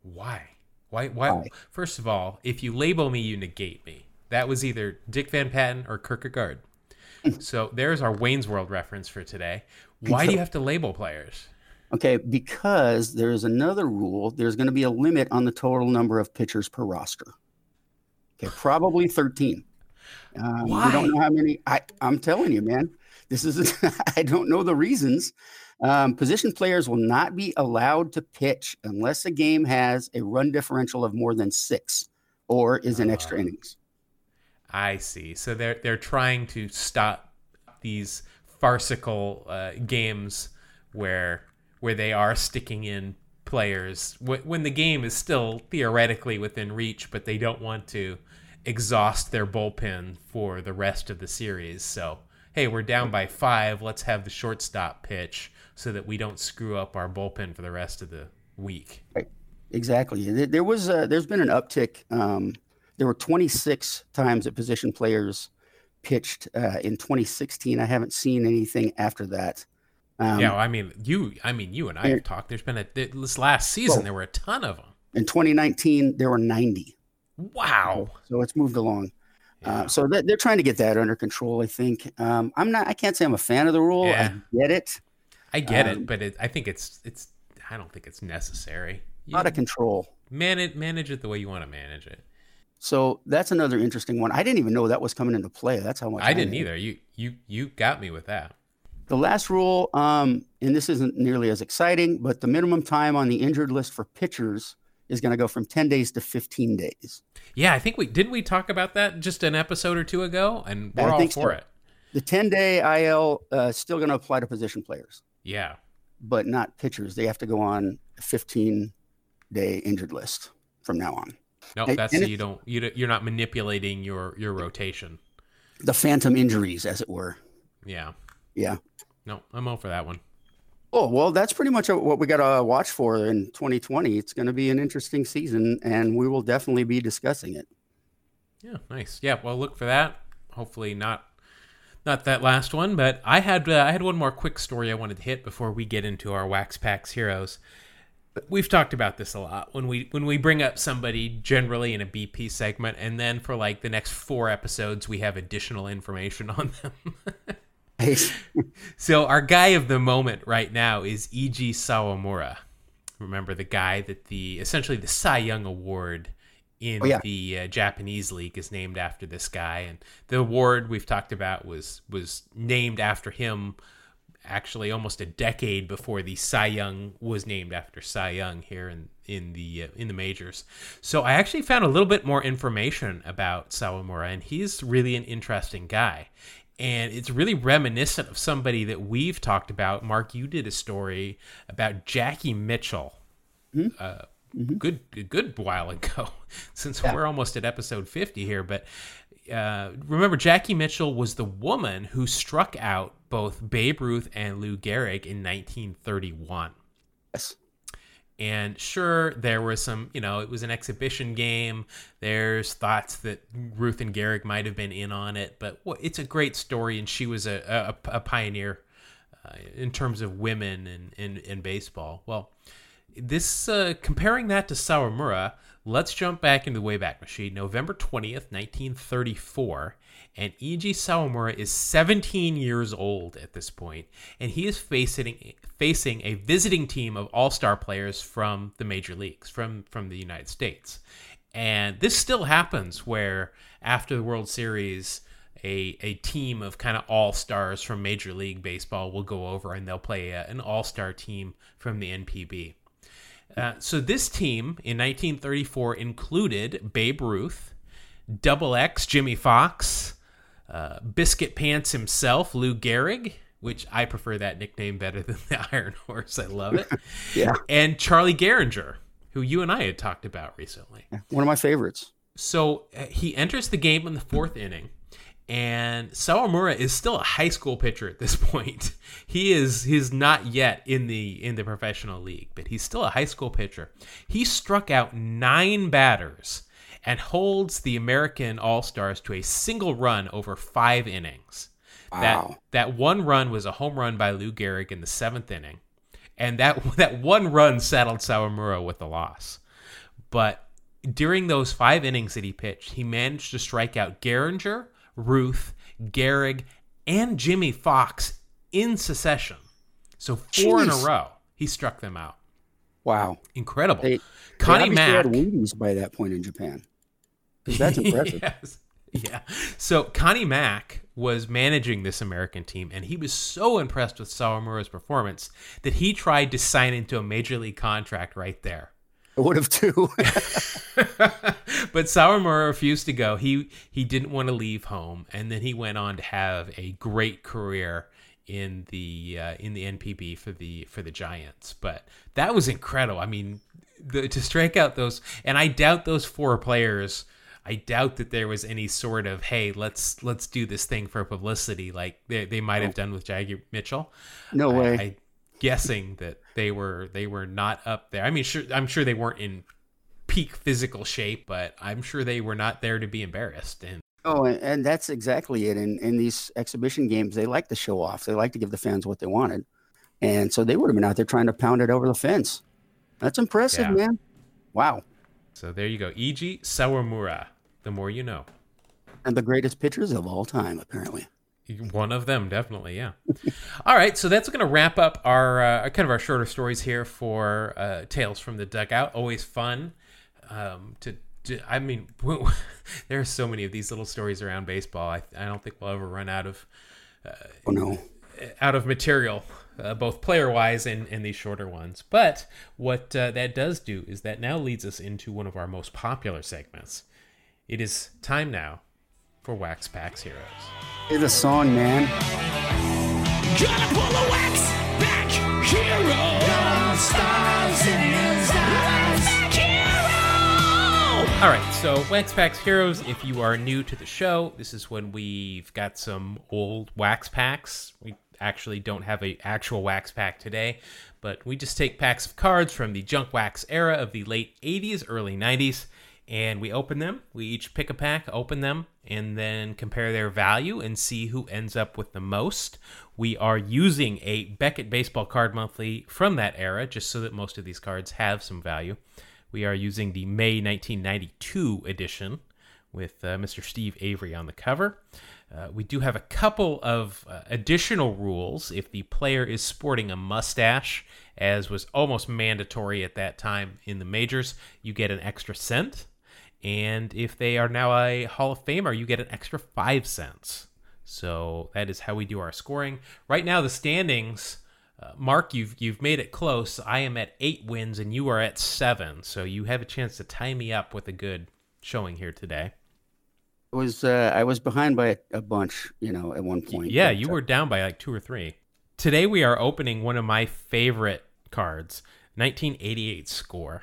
Why? Why? Why? Why? First of all, if you label me, you negate me. That was either Dick Van Patten or Kierkegaard. so there's our Wayne's World reference for today. Why do you have to label players? Okay, because there's another rule. There's going to be a limit on the total number of pitchers per roster. Okay, probably 13. Um, We don't know how many. I, I'm telling you, man. This is. I don't know the reasons. Um, position players will not be allowed to pitch unless a game has a run differential of more than six or is in extra Ah. innings. I see. So they're they're trying to stop these farcical uh, games where where they are sticking in players when the game is still theoretically within reach, but they don't want to exhaust their bullpen for the rest of the series. So, hey, we're down by five. Let's have the shortstop pitch so that we don't screw up our bullpen for the rest of the week. Right. Exactly. There was a, there's been an uptick. Um, there were 26 times that position players pitched uh, in 2016. I haven't seen anything after that. Um, yeah, well, I mean, you, I mean, you and I have talked. There's been a this last season. Well, there were a ton of them. In 2019, there were 90. Wow. So it's moved along. Uh, yeah. Uh, so they're trying to get that under control. I think. Um, I'm not. I can't say I'm a fan of the rule. Yeah. I get it. I get um, it, but it, I think it's it's. I don't think it's necessary. You out of control. Manage manage it the way you want to manage it. So that's another interesting one. I didn't even know that was coming into play. That's how much I, I didn't either. You you you got me with that. The last rule, um, and this isn't nearly as exciting, but the minimum time on the injured list for pitchers is going to go from 10 days to 15 days. Yeah, I think we didn't we talk about that just an episode or two ago, and we're all for so. it. The 10 day IL uh, still going to apply to position players. Yeah, but not pitchers. They have to go on a 15 day injured list from now on. No, that's so you don't you you're not manipulating your your rotation. The phantom injuries, as it were. Yeah. Yeah. No, I'm all for that one. Oh well, that's pretty much what we got to watch for in 2020. It's going to be an interesting season, and we will definitely be discussing it. Yeah, nice. Yeah, well, look for that. Hopefully, not not that last one, but I had uh, I had one more quick story I wanted to hit before we get into our Wax Packs heroes. We've talked about this a lot when we when we bring up somebody generally in a BP segment, and then for like the next four episodes, we have additional information on them. so our guy of the moment right now is Eiji Sawamura. Remember the guy that the essentially the Cy Young Award in oh, yeah. the uh, Japanese league is named after this guy, and the award we've talked about was was named after him. Actually, almost a decade before the Cy Young was named after Cy Young here in in the uh, in the majors. So I actually found a little bit more information about Sawamura, and he's really an interesting guy and it's really reminiscent of somebody that we've talked about. Mark, you did a story about Jackie Mitchell. Mm-hmm. Uh, mm-hmm. Good, a good while ago, since yeah. we're almost at episode fifty here. But uh, remember, Jackie Mitchell was the woman who struck out both Babe Ruth and Lou Gehrig in 1931. Yes. And sure, there was some, you know, it was an exhibition game. There's thoughts that Ruth and Gehrig might have been in on it, but it's a great story, and she was a, a, a pioneer uh, in terms of women in, in, in baseball. Well, this uh, comparing that to Sawamura, let's jump back into the Wayback Machine. November 20th, 1934, and Eiji Sawamura is 17 years old at this point, and he is facing facing a visiting team of all-star players from the major leagues, from from the United States. And this still happens where after the World Series, a, a team of kind of all stars from Major League Baseball will go over and they'll play a, an all star team from the NPB. Uh, so this team in 1934 included Babe Ruth, Double X Jimmie Foxx, uh, Biscuit Pants himself, Lou Gehrig, which I prefer that nickname better than the Iron Horse. I love it. yeah. And Charlie Gehringer, who you and I had talked about recently. One of my favorites. So uh, he enters the game in the fourth inning, and Sawamura is still a high school pitcher at this point. He is he's not yet in the in the professional league, but he's still a high school pitcher. He struck out nine batters and holds the American All Stars to a single run over five innings. Wow. That that one run was a home run by Lou Gehrig in the seventh inning, and that that one run settled Sawamura with the loss. But during those five innings that he pitched, he managed to strike out Gehringer, Ruth, Gehrig, and Jimmie Foxx in succession. So four Jeez. in a row, he struck them out. Wow, incredible! They, Connie they Mack had Wheaties by that point in Japan. That's impressive. yes. Yeah. So Connie Mack was managing this American team, and he was so impressed with Sawamura's performance that he tried to sign into a major league contract right there. I would have too. but Sawamura refused to go. He he didn't want to leave home, and then he went on to have a great career in the uh, in the NPB for the for the Giants. But that was incredible. I mean, the, to strike out those, and I doubt those four players. I doubt that there was any sort of hey, let's let's do this thing for publicity like they, they might have done with Jackie Mitchell. No way. I, guessing that they were they were not up there. I mean, sure, I'm sure they weren't in peak physical shape, but I'm sure they were not there to be embarrassed. And Oh, and, and that's exactly it. In in these exhibition games, they like to show off. They like to give the fans what they wanted, and so they would have been out there trying to pound it over the fence. That's impressive, Yeah. man. Wow. so there you go, Eiji Sawamura. The more you know. And the greatest pitchers of all time, apparently. One of them, definitely, yeah. All right, so that's going to wrap up our uh, kind of our shorter stories here for uh, Tales from the Dugout. Always fun um, to. I mean, there are so many of these little stories around baseball. I, I don't think we'll ever run out of Oh no. out of material, uh, both player wise and, and these shorter ones. But what uh, that does do is that now leads us into one of our most popular segments. It is time now for Wax Packs Heroes. Hey, the song, man. Gonna pull a wax back hero. Stars in his eyes. Hero. All right, so Wax Packs Heroes, if you are new to the show, this is when we've got some old wax packs. We actually don't have a actual wax pack today, but we just take packs of cards from the junk wax era of the late 80s, early 90s, and we open them. We each pick a pack, open them, and then compare their value and see who ends up with the most. We are using a Beckett Baseball Card Monthly from that era, just so that most of these cards have some value. We are using the May 1992 edition with uh, Mr. Steve Avery on the cover. Uh, we do have a couple of uh, additional rules. If the player is sporting a mustache, as was almost mandatory at that time in the majors, you get an extra cent. And if they are now a Hall of Famer, you get an extra five cents. So that is how we do our scoring. Right now, the standings. Uh, Mark, you've you've made it close. I am at eight wins, and you are at seven. So you have a chance to tie me up with a good showing here today. It was uh, I was behind by a, bunch, you know, at one point. Yeah, but, you uh, were down by like two or three. Today we are opening one of my favorite cards, 1988 score,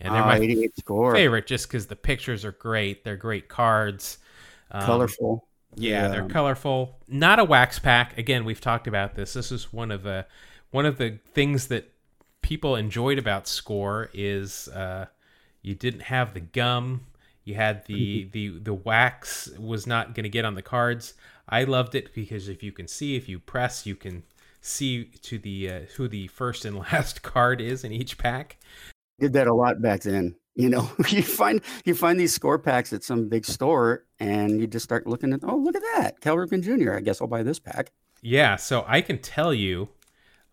and they're ah, my score, favorite just because the pictures are great. They're great cards. Um, colorful. Yeah, they're colorful. Not a wax pack. Again, we've talked about this. This is one of the one of the things that people enjoyed about Score is uh, you didn't have the gum. You had the the the wax was not going to get on the cards. I loved it because if you can see, if you press, you can see to the uh, who the first and last card is in each pack. Did that a lot back then. You know, you find you find these score packs at some big store, and you just start looking at. Oh, look at that, Cal Ripken Jr. I guess I'll buy this pack. Yeah, so I can tell you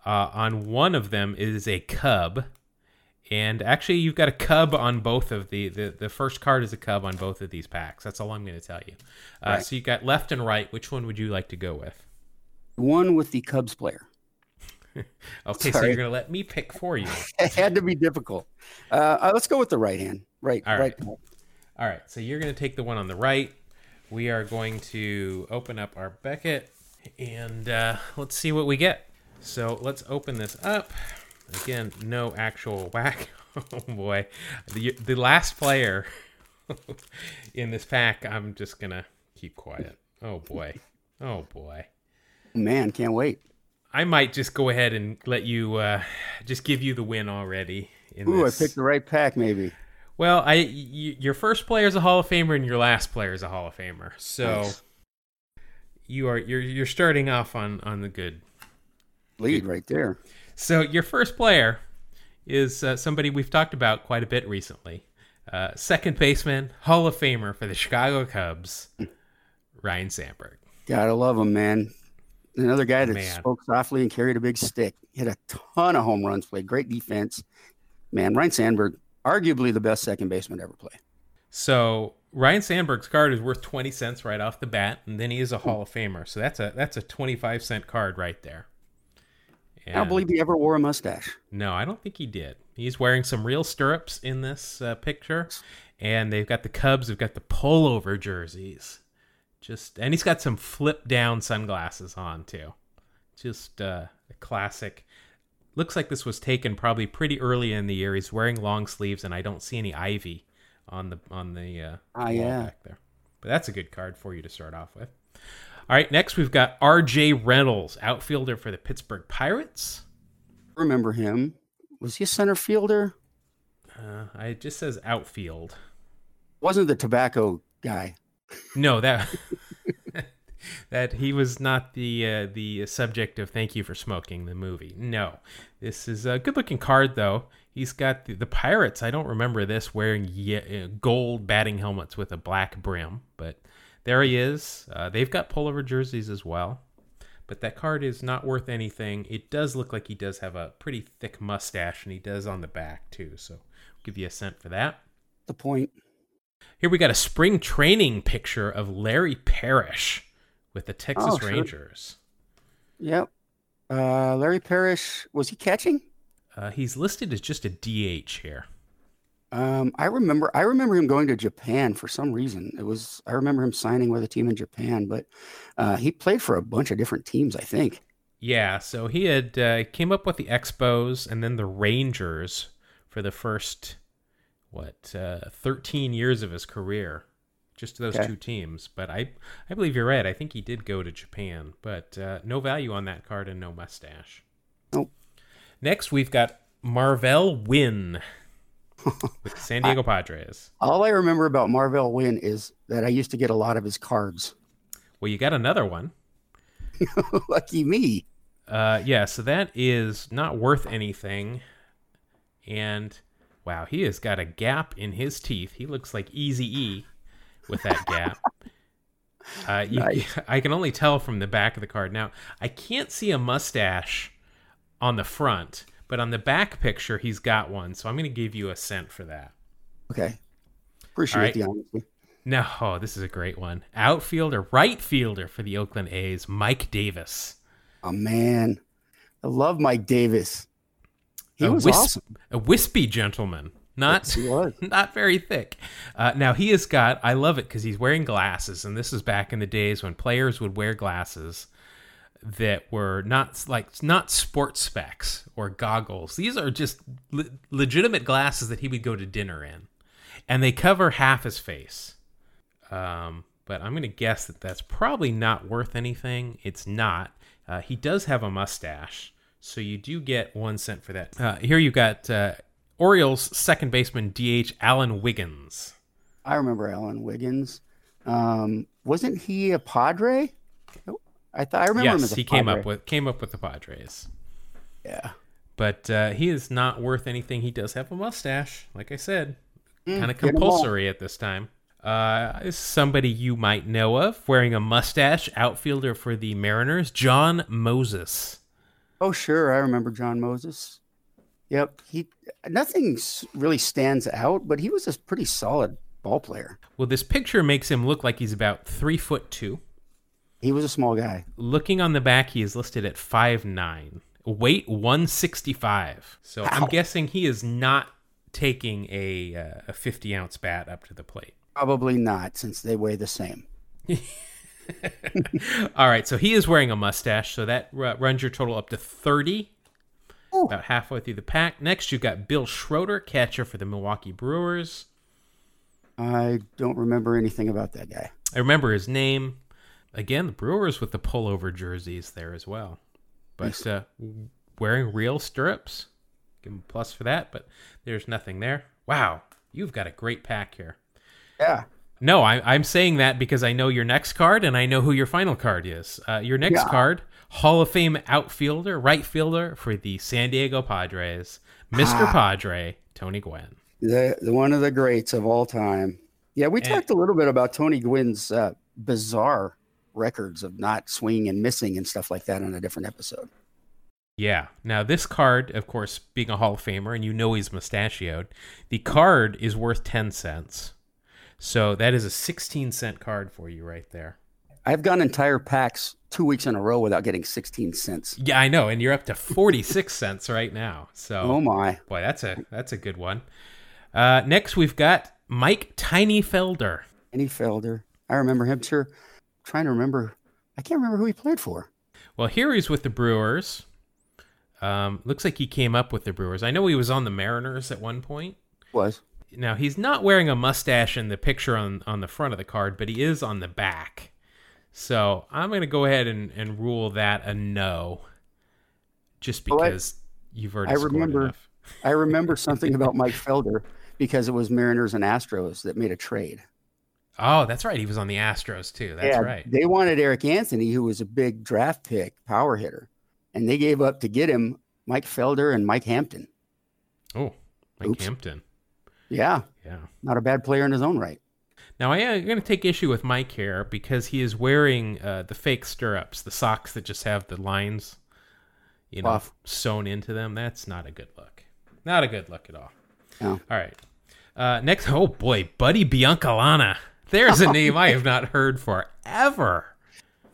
uh, on one of them is a cub. And actually, you've got a cub on both of the, the the first card is a cub on both of these packs. That's all I'm going to tell you. Uh, Right. So you got left and right. Which one would you like to go with? One with the Cubs player. Okay, so you're going to let me pick for you. It had to be difficult. Uh, uh, let's go with the right hand. Right, All right. right. All right, so you're going to take the one on the right. We are going to open up our Beckett and uh, let's see what we get. So let's open this up. Again, no actual whack. Oh boy. The, the last player in this pack, I'm just going to keep quiet. Oh boy. Oh boy. Man, can't wait. I might just go ahead and let you uh, just give you the win already. In Ooh, this. I picked the right pack, maybe. Well, I y- your first player is a Hall of Famer and your last player is a Hall of Famer. So Nice. you are you're you're starting off on on the good. Lead right there. So your first player is uh, somebody we've talked about quite a bit recently. Uh, second baseman, Hall of Famer for the Chicago Cubs, Ryne Sandberg. Gotta love him, man. Another guy that Man. spoke softly and carried a big stick. Hit a ton of home runs, played great defense. Man, Ryne Sandberg, arguably the best second baseman to ever play. So Ryne Sandberg's card is worth twenty cents right off the bat, and then he is a Hall of Famer. So that's a that's a twenty five cent card right there. I don't believe he ever wore a mustache. No, I don't think he did. He's wearing some real stirrups in this uh, picture, and they've got the Cubs. They've got the pullover jerseys, just and he's got some flip down sunglasses on too. Just uh, a classic. Looks like this was taken probably pretty early in the year. He's wearing long sleeves, and I don't see any ivy on the on the uh, Ah, wall yeah. back there. But that's a good card for you to start off with. All right, next we've got R.J. Reynolds, outfielder for the Pittsburgh Pirates. Remember him? Was he a center fielder? Uh, I- it just says outfield. Wasn't the tobacco guy? No, that that he was not the uh, the subject of "Thank You for Smoking" the movie. No, this is a good looking card though. He's got the, the Pirates. I don't remember this wearing ye- uh, gold batting helmets with a black brim, but there he is. Uh, they've got pullover jerseys as well, but that card is not worth anything. It does look like he does have a pretty thick mustache, and he does on the back too. So, I'll give you a cent for that. The point. Here we got a spring training picture of Larry Parrish with the Texas Oh, sure. Rangers. Yep. Uh, Larry Parrish was he catching? Uh, he's listed as just a DH here. Um, I remember. I remember him going to Japan for some reason. It was. I remember him signing with a team in Japan, but uh, he played for a bunch of different teams. I think. Yeah, so he had uh, came up with the Expos and then the Rangers for the first what uh, 13 years of his career, just to those Okay. two teams. But I I believe you're right. I think he did go to Japan, but uh, no value on that card and no mustache. Nope. Next, we've got Marvell Wynn with San Diego Padres. All I remember about Marvell Wynn is that I used to get a lot of his cards. Well, you got another one. Lucky me. Uh, yeah, so that is not worth anything. And wow, he has got a gap in his teeth. He looks like Easy E with that gap. Uh, you, Nice. I can only tell from the back of the card. Now, I can't see a mustache on the front, but on the back picture, he's got one. So I'm going to give you a cent for that. Okay. Appreciate right. the honesty. No, oh, this is a great one. Outfielder, right fielder for the Oakland A's, Mike Davis. Oh man, I love Mike Davis. He a was wisp- awesome. A wispy gentleman. Not was. not very thick. Uh, now he has got. I love it because he's wearing glasses, and this is back in the days when players would wear glasses that were not like not sports specs or goggles. These are just le- legitimate glasses that he would go to dinner in, and they cover half his face. Um, but I'm going to guess that that's probably not worth anything. It's not. Uh, he does have a mustache, so you do get one cent for that. Uh, here you got uh, Orioles second baseman DH Alan Wiggins. I remember Alan Wiggins. Um, wasn't he a Padre? I thought I remember him yes, as a he came up with came up with the Padres, Yeah. but uh, he is not worth anything. He does have a mustache, like I said, kind of get 'em all. compulsory at this time. Uh, is somebody you might know of wearing a mustache, outfielder for the Mariners, John Moses. Oh, sure. I remember John Moses. Yep. He nothing really stands out, but he was a pretty solid ball player. Well, this picture makes him look like he's about three foot two. He was a small guy. Looking on the back, he is listed at five nine, weight 165. So I'm guessing he is not taking a, uh, a 50 ounce bat up to the plate. Probably not, since they weigh the same. All right, so he is wearing a mustache, so that ru- runs your total up to 30. Ooh. About halfway through the pack. Next, you've got Bill Schroeder, catcher for the Milwaukee Brewers. I don't remember anything about that guy. I remember his name. Again, the Brewers with the pullover jerseys there as well. But uh, wearing real stirrups. Give him a plus for that, but there's nothing there. Wow, you've got a great pack here. Yeah. No, I, I'm saying that because I know your next card and I know who your final card is. Uh, your next Yeah. card, Hall of Fame outfielder, right fielder for the San Diego Padres, Mr. Ah. Padre, Tony Gwynn. The, the one of the greats of all time. Yeah, we And- talked a little bit about Tony Gwynn's uh, bizarre records of not swinging and missing and stuff like that on a different episode. Yeah. Now, this card, of course, being a Hall of Famer, and you know he's mustachioed, the card is worth 10 cents. So that is a 16 cent card for you right there. I've gone entire packs two weeks in a row without getting 16 cents. Yeah, I know, and you're up to 46 cents right now. So, Oh my. boy, that's a that's a good one. Uh, next, we've got Mike Tiny Felder. Any Felder. I remember him, sure. trying to remember. I can't remember who he played for. Well, here he's with the Brewers. Um, looks like he came up with the Brewers. I know he was on the Mariners at one point. Was Now he's not wearing a mustache in the picture on on the front of the card, but he is on the back. So I'm gonna go ahead and, and rule that a no, just Well, I- because you've already. I remember-. I remember something about Mike Felder because it was Mariners and Astros that made a trade. Oh, that's right. He was on the Astros too. That's yeah, right. They wanted Eric Anthony, who was a big draft pick, power hitter, and they gave up to get him Mike Felder and Mike Hampton. Oh, Mike Oops. Hampton. Yeah, Yeah. not a bad player in his own right. Now I am going to take issue with Mike here because he is wearing uh, the fake stirrups, the socks that just have the lines, you know, Off. sewn into them. That's not a good look. Not a good look at all. No. All right. Uh, next, oh boy, Buddy Biancalana. There's a name I have not heard forever.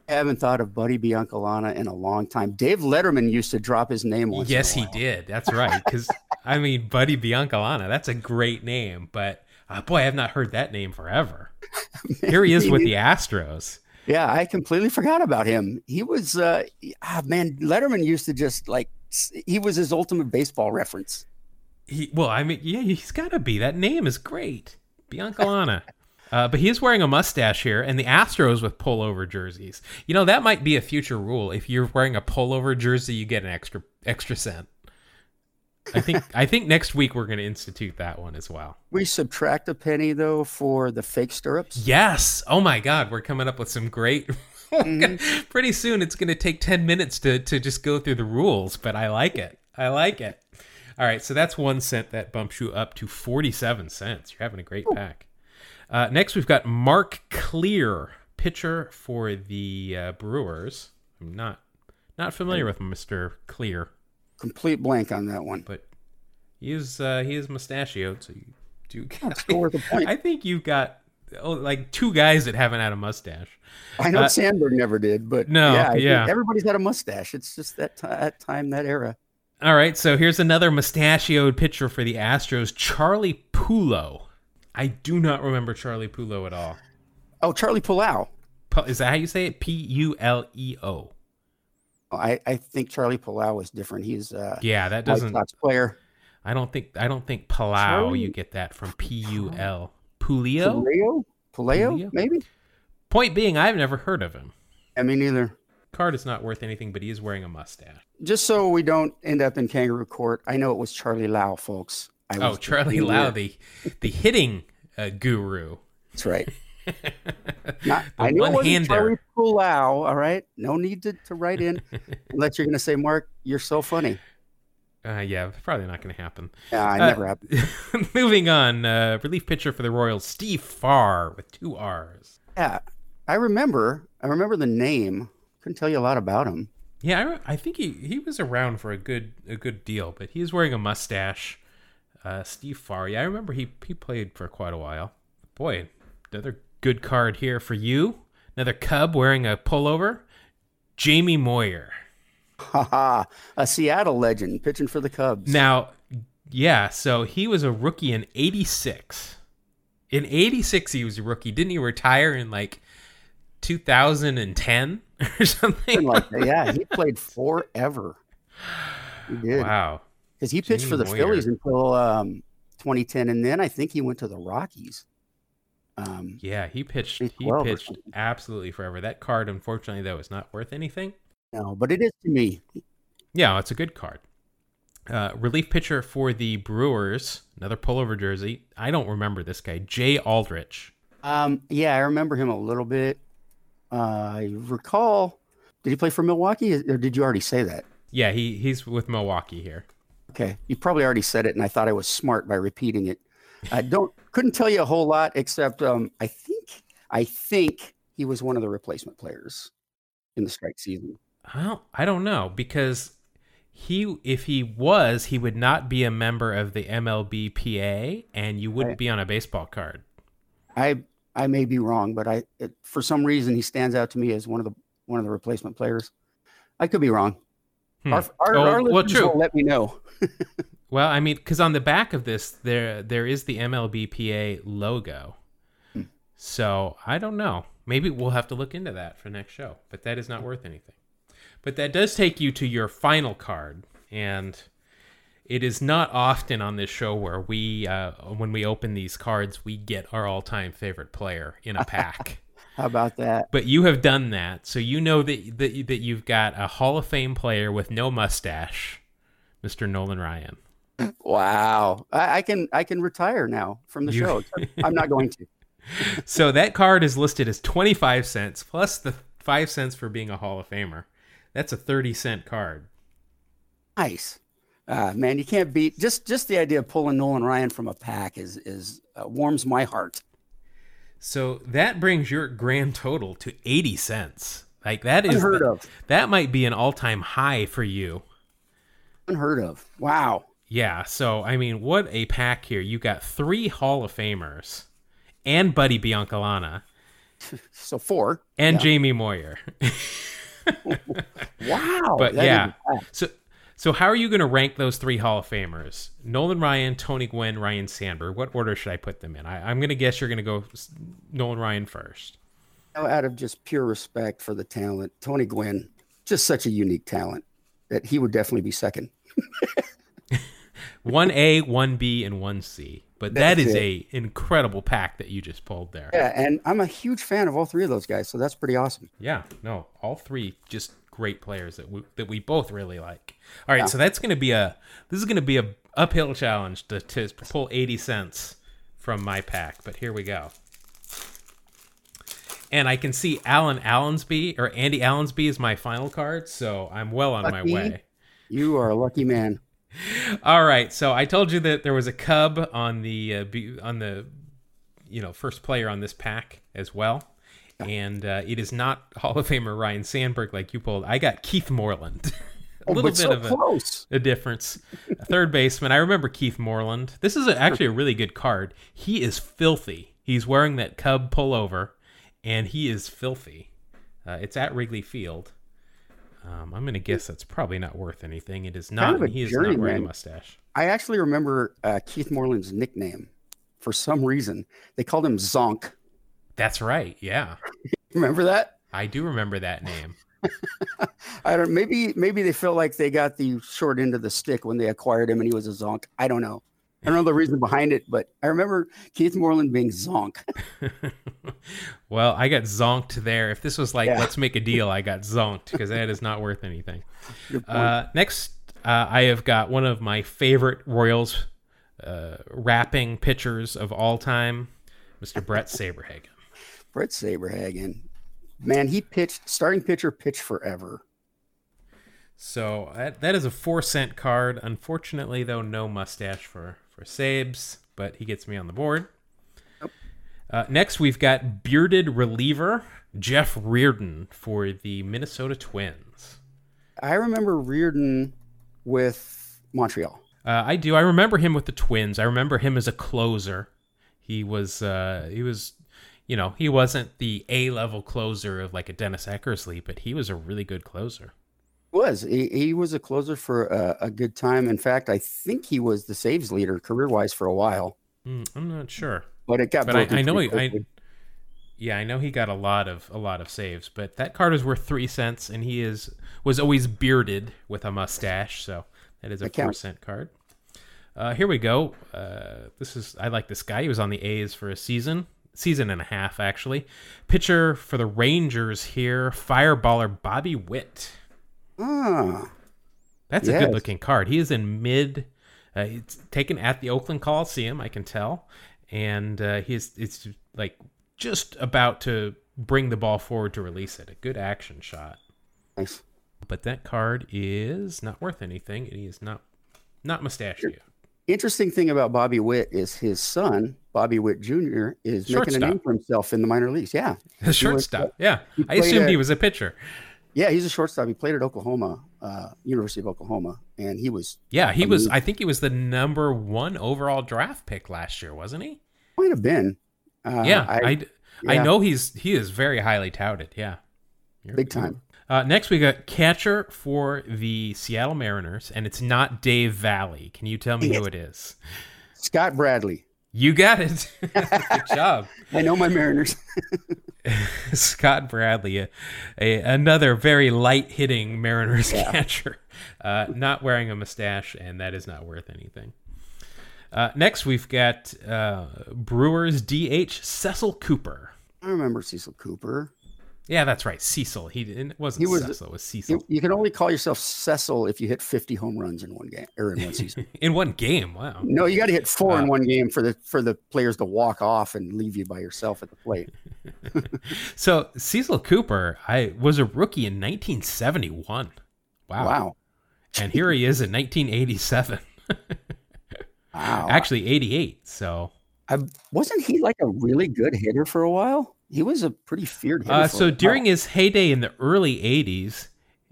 I haven't thought of Buddy Biancalana in a long time. Dave Letterman used to drop his name once. Yes, he did. That's right. Because I mean, Buddy Biancalana. That's a great name, but uh, boy, I have not heard that name forever. Here he is with the Astros. Yeah, I completely forgot about him. He was, uh, ah, man, Letterman used to just like, he was his ultimate baseball reference. He well, I mean, yeah, he's got to be. That name is great, Biancalana. uh, but he is wearing a mustache here, and the Astros with pullover jerseys. You know that might be a future rule. If you're wearing a pullover jersey, you get an extra extra cent. I think I think next week we're going to institute that one as well. We subtract a penny though for the fake stirrups. Yes. Oh my God, we're coming up with some great. Pretty soon, it's going to take ten minutes to to just go through the rules, but I like it. I like it. All right, so that's one cent that bumps you up to forty-seven cents. You're having a great pack. Uh, next, we've got Mark Clear, pitcher for the uh, Brewers. I'm not not familiar with Mister Clear, Complete blank on that one. but he is uh, he is mustachioed, so you do. still worth a point. I think you've got oh, like two guys that haven't had a mustache. I know Uh, Sandberg never did, but No, yeah, yeah. everybody's had a mustache. It's just that, ti- that time, that era. All right, so here's another mustachioed pitcher for the Astros, Charlie Pulo. I do not remember Charlie Pulo at all. Oh, Charlie Pulau. Is that how you say it? P U L E O. I, I think Charlie Pulau is different. He's uh, Yeah, that doesn't. Sox player. I don't think. I don't think Palau. Charlie- You get that from P U L. Pulio. Puleo? Puleo? Puleo? Maybe? Point being, I've never heard of him. I mean, neither. Card is not worth anything, but he is wearing a mustache. Just so we don't end up in kangaroo court, I know it was Charlie Lau, folks. I Oh, was Charlie being Lau, the the hitting uh, guru. That's right. Not, I know wasn't one-hander. Charlie Pulau. All right. No need to, to write in unless you're going to say, Mark, you're so funny. Uh, yeah, probably not going to happen. Yeah, I Uh, never have. Moving on, uh, relief pitcher for the Royals, Steve Farr with two R's. Yeah, I remember. I remember the name. Couldn't tell you a lot about him. Yeah, I, re- I think he, he was around for a good a good deal, but he's wearing a mustache. Uh, Steve Farr, yeah, I remember he he played for quite a while. Boy, another good card here for you. Another Cub wearing a pullover. Jamie Moyer. Haha, a Seattle legend pitching for the Cubs. Now, yeah, so he was a rookie in '86. In '86, he was a rookie. Didn't he retire in like 2010 or something? Like that. Yeah, he played forever. He did Wow. because he pitched for the Moyer. Phillies until um, 2010, and then I think he went to the Rockies. Um, Yeah, he pitched. He pitched absolutely forever. That card, unfortunately, though, is not worth anything. no, but it is to me. Yeah, it's a good card. Uh, relief pitcher for the Brewers, another pullover jersey. I don't remember this guy, Jay Aldrich. Um, yeah, I remember him a little bit. Uh, I recall. Did he play for Milwaukee, or did you already say that? Yeah, he he's with Milwaukee here. Okay, you probably already said it, and I thought I was smart by repeating it. I don't couldn't tell you a whole lot except um, I think I think he was one of the replacement players in the strike season. I don't, I don't know because he if he was, he would not be a member of the MLBPA, and you wouldn't Right. be on a baseball card. I I may be wrong, but I it, for some reason he stands out to me as one of the one of the replacement players. I could be wrong. Hmm. Our, our, Oh, our well, true. will let me know. Well, I mean, because on the back of this, there there is the MLBPA logo. Hmm. So I don't know. Maybe we'll have to look into that for next show. But that is not worth anything. But that does take you to your final card, and it is not often on this show where we, uh, when we open these cards, we get our all-time favorite player in a pack. How about that? but you have done that, so you know that that, that you've got a Hall of Fame player with no mustache, Mr. Nolan Ryan. Wow. I, I can I can retire now from the You- show. I'm not going to. So that card is listed as 25 cents plus the 5 cents for being a Hall of Famer. That's a 30 cent card. Nice. Uh, man, you can't beat just just the idea of pulling Nolan Ryan from a pack is is uh, warms my heart. So that brings your grand total to 80 cents. Like that is Unheard the- of. that might be an all-time high for you. Unheard of. Wow. Yeah, so I mean, what a pack here. You got 3 Hall of Famers and Buddy Biancalana So four. and Jamie Moyer. Wow. But yeah. is a pack. So so how are you going to rank those three Hall of Famers? Nolan Ryan, Tony Gwynn, Ryne Sandberg. What order should I put them in? I, I'm going to guess you're going to go Nolan Ryan first. know, out of just pure respect for the talent, Tony Gwynn, just such a unique talent that he would definitely be second. One A, one B, and one C. But that That's it. a incredible pack that you just pulled there. Yeah, and I'm a huge fan of all three of those guys, so that's pretty awesome. Yeah, no, all three just great players that we that we both really like. All right, so that's going to be a this is going to be a uphill challenge to to pull 80 cents from my pack, but here we go. And I can see Alan Allensby or Andy Allensby is my final card, so I'm well on my way. You are a lucky man. All right, so I told you that there was a cub on the uh, be- on the you know first player on this pack as well, and uh, it is not Hall of Famer Ryne Sandberg like you pulled. I got Keith Moreland. a Oh, little but bit so of a, close. a difference. A third baseman. I remember Keith Moreland. This is a, actually a really good card. He is filthy. He's wearing that Cub pullover, and he is filthy. Uh, it's at Wrigley Field. Um, I'm going to guess that's probably not worth anything. It is not. of he is not wearing a mustache. I actually remember uh, Keith Moreland's nickname. For some reason, they called him Zonk. That's right. Yeah, Remember that? I do remember that name. I don't. Maybe maybe they felt like they got the short end of the stick when they acquired him, and he was a Zonk. I don't know. I don't know the reason behind it, but I remember Keith Moreland being Zonk. well, I got zonked there. If this was like, Yeah. let's make a deal, I got zonked because that is not worth anything. Uh, next, uh, I have got one of my favorite Royals uh, rapping pitchers of all time, Mr. Bret Saberhagen. Bret Saberhagen, man, he pitched starting pitcher pitched forever. So that, that is a four cent card. Unfortunately, though, no mustache for for Sabes, but he gets me on the board. Uh, next, we've got bearded reliever Jeff Reardon for the Minnesota Twins. I remember Reardon with Montreal. Uh, I do. I remember him with the Twins. I remember him as a closer. He was. Uh, he was. You know, he wasn't the A level closer of like a Dennis Eckersley, but he was a really good closer. Was he, he was a closer for a, a good time. In fact, I think he was the saves leader career wise for a while, Hmm, I'm not sure. but it got. But I, I know he, I, yeah, I know he got a lot of a lot of saves, but that card is worth three cents, and he is was always bearded with a mustache, so that is a That four counts. cent card. Uh, here we go. Uh, this is I like this guy. He was on the A's for a season, season and a half actually. Pitcher for the Rangers here, fireballer Bobby Witt. Ah, That's a good looking card. He is in mid. Uh, it's taken at the Oakland Coliseum, I can tell, and uh, he's it's like just about to bring the ball forward to release it. A good action shot, nice. but that card is not worth anything. It is not not mustachio. Interesting thing about Bobby Witt is his son, Bobby Witt Jr., is making a name for himself in the minor leagues. Yeah, The shortstop. Yeah, I assumed played he was a pitcher. Yeah, he's a shortstop. He played at Oklahoma, uh, University of Oklahoma, and he was Yeah, he was. I think he was the number one overall draft pick last year, wasn't he? might have been. Uh, yeah, I, I, yeah. know he's he is very highly touted. Yeah, You're- Big time. Uh, next, we got catcher for the Seattle Mariners, and it's not Dave Valle. Can you tell me who it is? Scott Bradley. You got it. Good job. I know my Mariners. Scott Bradley, a, a, another very light hitting Mariners catcher, uh, not wearing a mustache, and that is not worth anything. Uh, next, we've got uh, Brewers DH Cecil Cooper. I remember Cecil Cooper. Yeah, that's right. Cecil. He it wasn't He was- Cecil. It was Cecil. You, you can only call yourself Cecil if you hit 50 home runs in one game or in one season. In one game. Wow. no, you got to hit four Wow. in one game for the for the players to walk off and leave you by yourself at the plate. So Cecil Cooper, I was a rookie in 1971. Wow. Wow. And here he is in 1987. Wow. Actually, 88. So I, wasn't he like a really good hitter for a while? He was a pretty feared hitter. Uh, so during his heyday in the early 80s,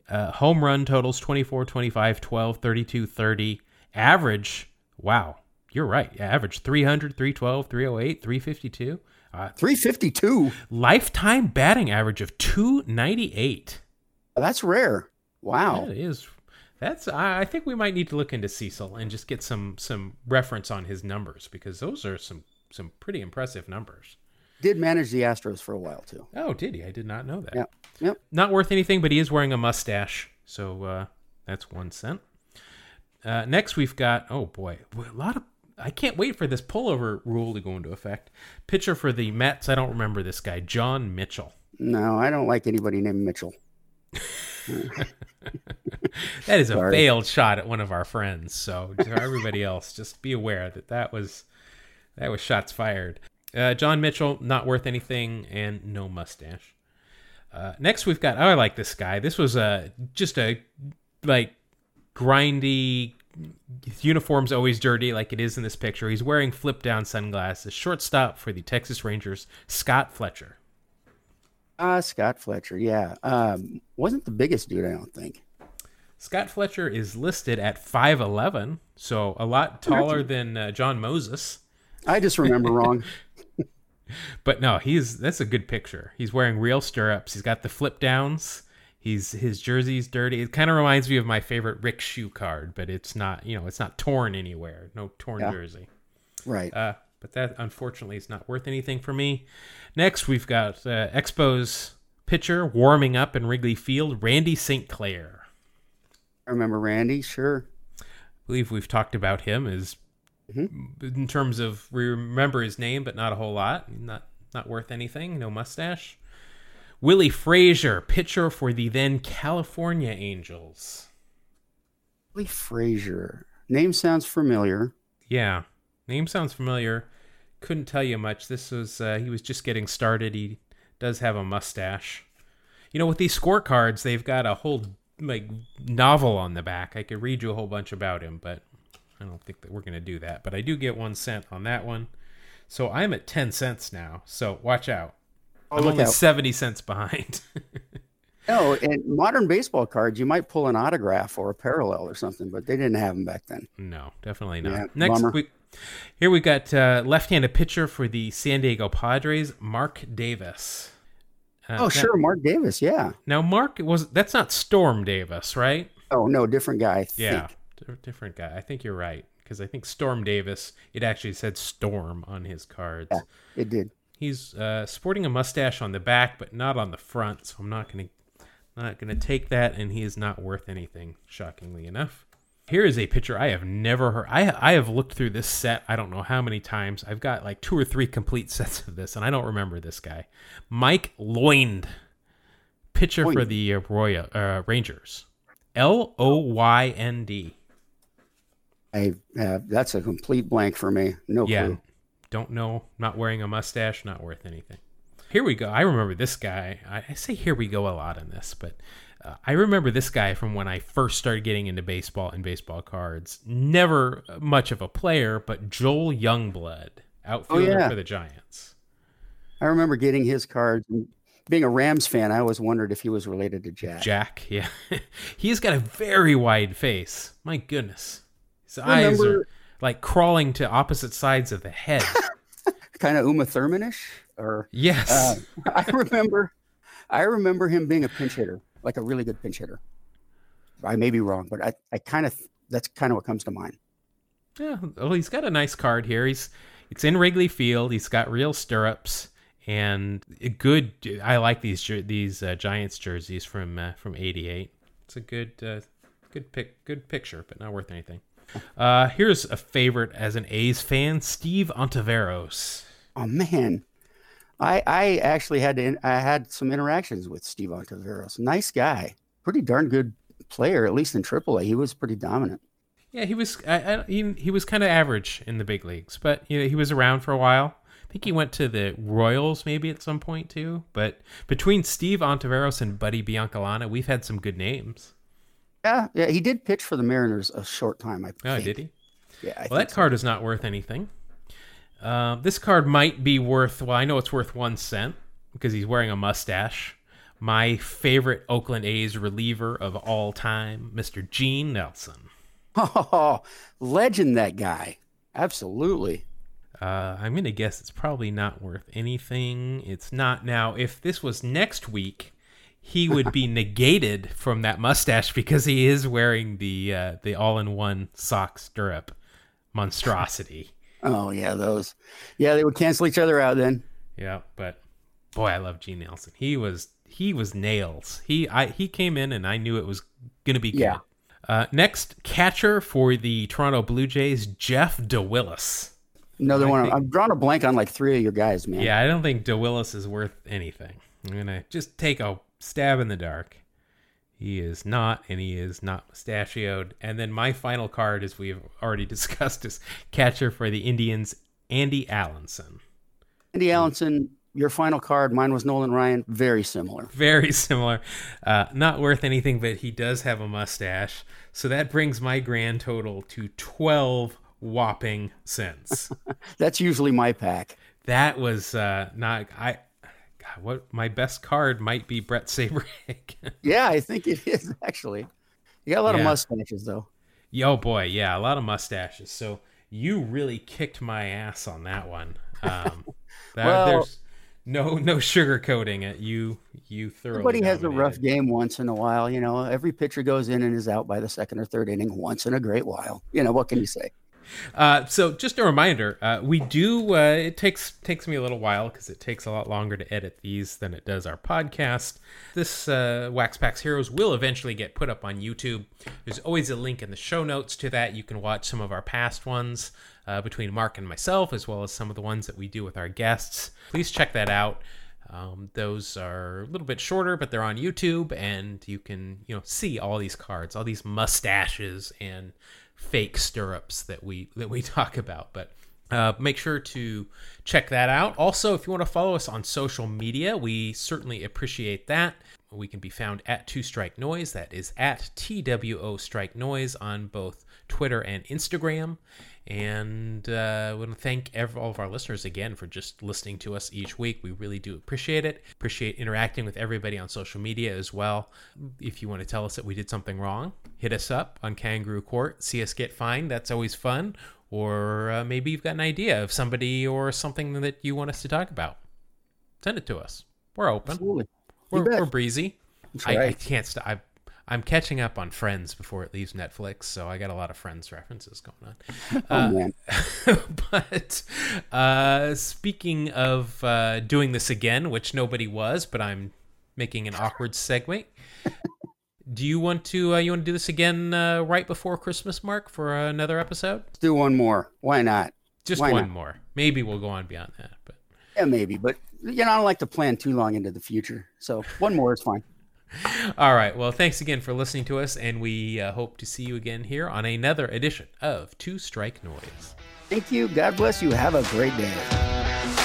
uh, home run totals 24, 25, 12, 32, 30. Average, wow, you're right. Average 300, 312, 308, 352. Uh, 352. lifetime batting average of 298. That's rare. Wow. That is. That's. I I think we might need to look into Cecil and just get some some reference on his numbers because those are some some pretty impressive numbers. Did manage the Astros for a while too. Oh, did he? I did not know that. Yep. Yep. Not worth anything, but he is wearing a mustache, so uh, that's one cent. Uh, next, we've got oh boy, a lot of. I can't wait for this pullover rule to go into effect. Pitcher for the Mets. I don't remember this guy, John Mitchell. No, I don't like anybody named Mitchell. That is a Sorry. failed shot at one of our friends. So to everybody else, just be aware that that was that was shots fired. Uh, John Mitchell, not worth anything, and no mustache. Uh, next, we've got. Oh, I like this guy. This was a just a like grindy. His uniform's always dirty, like it is in this picture. He's wearing flip down sunglasses. Shortstop for the Texas Rangers, Scott Fletcher. Ah, Scott Fletcher. Yeah. Um, wasn't the biggest dude, I don't think. Scott Fletcher is listed at 5'11, so a lot taller than uh, John Moses. I just remember wrong. But no, he's that's a good picture. He's wearing real stirrups. He's got the flip downs. He's his jersey's dirty. It kind of reminds me of my favorite Rick Schu card, but it's not, you know, it's not torn anywhere. No torn Yeah. jersey. Right. Uh, but that unfortunately is not worth anything for me. Next, we've got uh, Expos pitcher warming up in Wrigley Field, Randy St. Claire. I remember Randy. Sure. I believe we've talked about him as in terms of we remember his name, but not a whole lot. Not not worth anything. No mustache. Willie Fraser, pitcher for the then California Angels. Lee Fraser. Name sounds familiar. Yeah, name sounds familiar. Couldn't tell you much. This was uh, he was just getting started. He does have a mustache. You know, with these scorecards, they've got a whole like novel on the back. I could read you a whole bunch about him, but I don't think that we're gonna do that. But I do get one cent on that one, so I'm at ten cents now. So watch out. Oh, I'm only out. seventy cents behind. No, and modern baseball cards, you might pull an autograph or a parallel or something, but they didn't have them back then. No, definitely not. Yeah, Next, bummer. we, here we got uh, left-handed pitcher for the San Diego Padres, Mark Davis. Uh, Oh, now- sure, Mark Davis. Yeah. Now, Mark was that's not Storm Davis, right? Oh no, different guy. I Yeah, think. Di- different guy. I think you're right because I think Storm Davis. It actually said Storm on his cards. Yeah. It did. He's uh, sporting a mustache on the back, but not on the front. So I'm not gonna not gonna take that, and he is not worth anything. Shockingly enough. Here is a picture I have never heard. I I have looked through this set. I don't know how many times. I've got like two or three complete sets of this, and I don't remember this guy. Mike Loynd, pitcher for the uh, Royal uh, Rangers. L O Y N D. I uh, that's a complete blank for me. No Yeah. clue. Don't know. Not wearing a mustache. Not worth anything. Here we go. I remember this guy. I, I say here we go a lot in this, but uh, I remember this guy from when I first started getting into baseball and baseball cards. Never much of a player, but Joel Youngblood, outfielder yeah. for the Giants. I remember getting his cards. Being a Rams fan, I always wondered if he was related to Jack. Jack, yeah. He's got a very wide face. My goodness. His eyes are like crawling to opposite sides of the head. Kind of Uma Thurmanish, or yes. uh, I remember, I remember him being a pinch hitter, like a really good pinch hitter. I may be wrong, but I, I kind of that's kind of what comes to mind. Yeah, well, he's got a nice card here. He's It's in Wrigley Field. He's got real stirrups and a good. I like these these uh, Giants jerseys from uh, from '88. It's a good uh, good pick good picture, but not worth anything. Uh, here's a favorite as an A's fan, Steve Ontiveros. Oh man, I I actually had to I had some interactions with Steve Ontiveros. Nice guy, pretty darn good player, at least in AAA. He was pretty dominant. Yeah, he was. I, I, he, he was kind of average in the big leagues, but you know, he was around for a while. I think he went to the Royals maybe at some point too. But between Steve Ontiveros and Buddy Biancalana, we've had some good names. Yeah, yeah, he did pitch for the Mariners a short time. I Oh, think. did he? Yeah, I Well, that so. card is not worth anything. Uh, this card might be worth. Well, I know it's worth one cent because he's wearing a mustache. My favorite Oakland A's reliever of all time, Mr. Gene Nelson. Oh, legend that guy. Absolutely. Uh, I'm gonna guess it's probably not worth anything. It's not now. If this was next week, he would be negated from that mustache because he is wearing the uh, the all-in-one sock stirrup monstrosity. Oh yeah, those. Yeah, they would cancel each other out then. Yeah, but boy, I love Gene Nelson. He was he was nails. He I he came in and I knew it was gonna be good. Yeah. Uh, next catcher for the Toronto Blue Jays, Jeff DeWillis. Another I one. think- I'm drawing a blank on like three of your guys, man. Yeah, I don't think DeWillis is worth anything. I'm gonna just take a stab in the dark. He is not, and he is not mustachioed. And then my final card, as we've already discussed, is catcher for the Indians, Andy Allanson. Andy Allanson, your final card. Mine was Nolan Ryan. Very similar. Very similar. Uh, not worth anything, but he does have a mustache. So that brings my grand total to 12 whopping cents. That's usually my pack. that was uh, not, I, what my best card might be Bret Saberhagen. Yeah, I think it is actually. You got a lot Yeah. of mustaches though. Yo, boy, yeah, a lot of mustaches. So you really kicked my ass on that one. Um, that, Well- there's no no sugarcoating it. You you thoroughly. Everybody has a rough game once in a while. You know, every pitcher goes in and is out by the second or third inning once in a great while. You know, what can you say? Uh, so just a reminder, uh, we do. Uh, it takes takes me a little while because it takes a lot longer to edit these than it does our podcast. This uh, Wax Packs Heroes will eventually get put up on YouTube. There's always a link in the show notes to that. You can watch some of our past ones uh, between Mark and myself, as well as some of the ones that we do with our guests. Please check that out. Um, those are a little bit shorter, but they're on YouTube, and you can you know see all these cards, all these mustaches and fake stirrups that we that we talk about. But uh, make sure to check that out. Also, if you want to follow us on social media, we certainly appreciate that. We can be found at Two Strike Noise. That is at TWO Strike Noise on both Twitter and Instagram. And uh, I want to thank ev- all of our listeners again for just listening to us each week. We really do appreciate it. Appreciate interacting with everybody on social media as well. If you want to tell us that we did something wrong, hit us up on Kangaroo Court. See us get fined. That's always fun. Or uh, maybe you've got an idea of somebody or something that you want us to talk about. Send it to us. We're open. Absolutely. We're, we're breezy. I, I can't stop. I, I'm catching up on Friends before it leaves Netflix, so I got a lot of Friends references going on. Oh man. but uh, speaking of uh, doing this again, which nobody was, but I'm making an awkward segue. Do you want to uh, you want to do this again uh, right before Christmas, Mark, for another episode? Let's do one more. Why not? Just Why one not? more. Maybe we'll go on beyond that. But Yeah, maybe. But you know, I don't like to plan too long into the future. So one more is fine. All right. Well, thanks again for listening to us, and we uh, hope to see you again here on another edition of Two Strike Noise. Thank you. God bless you. Have a great day.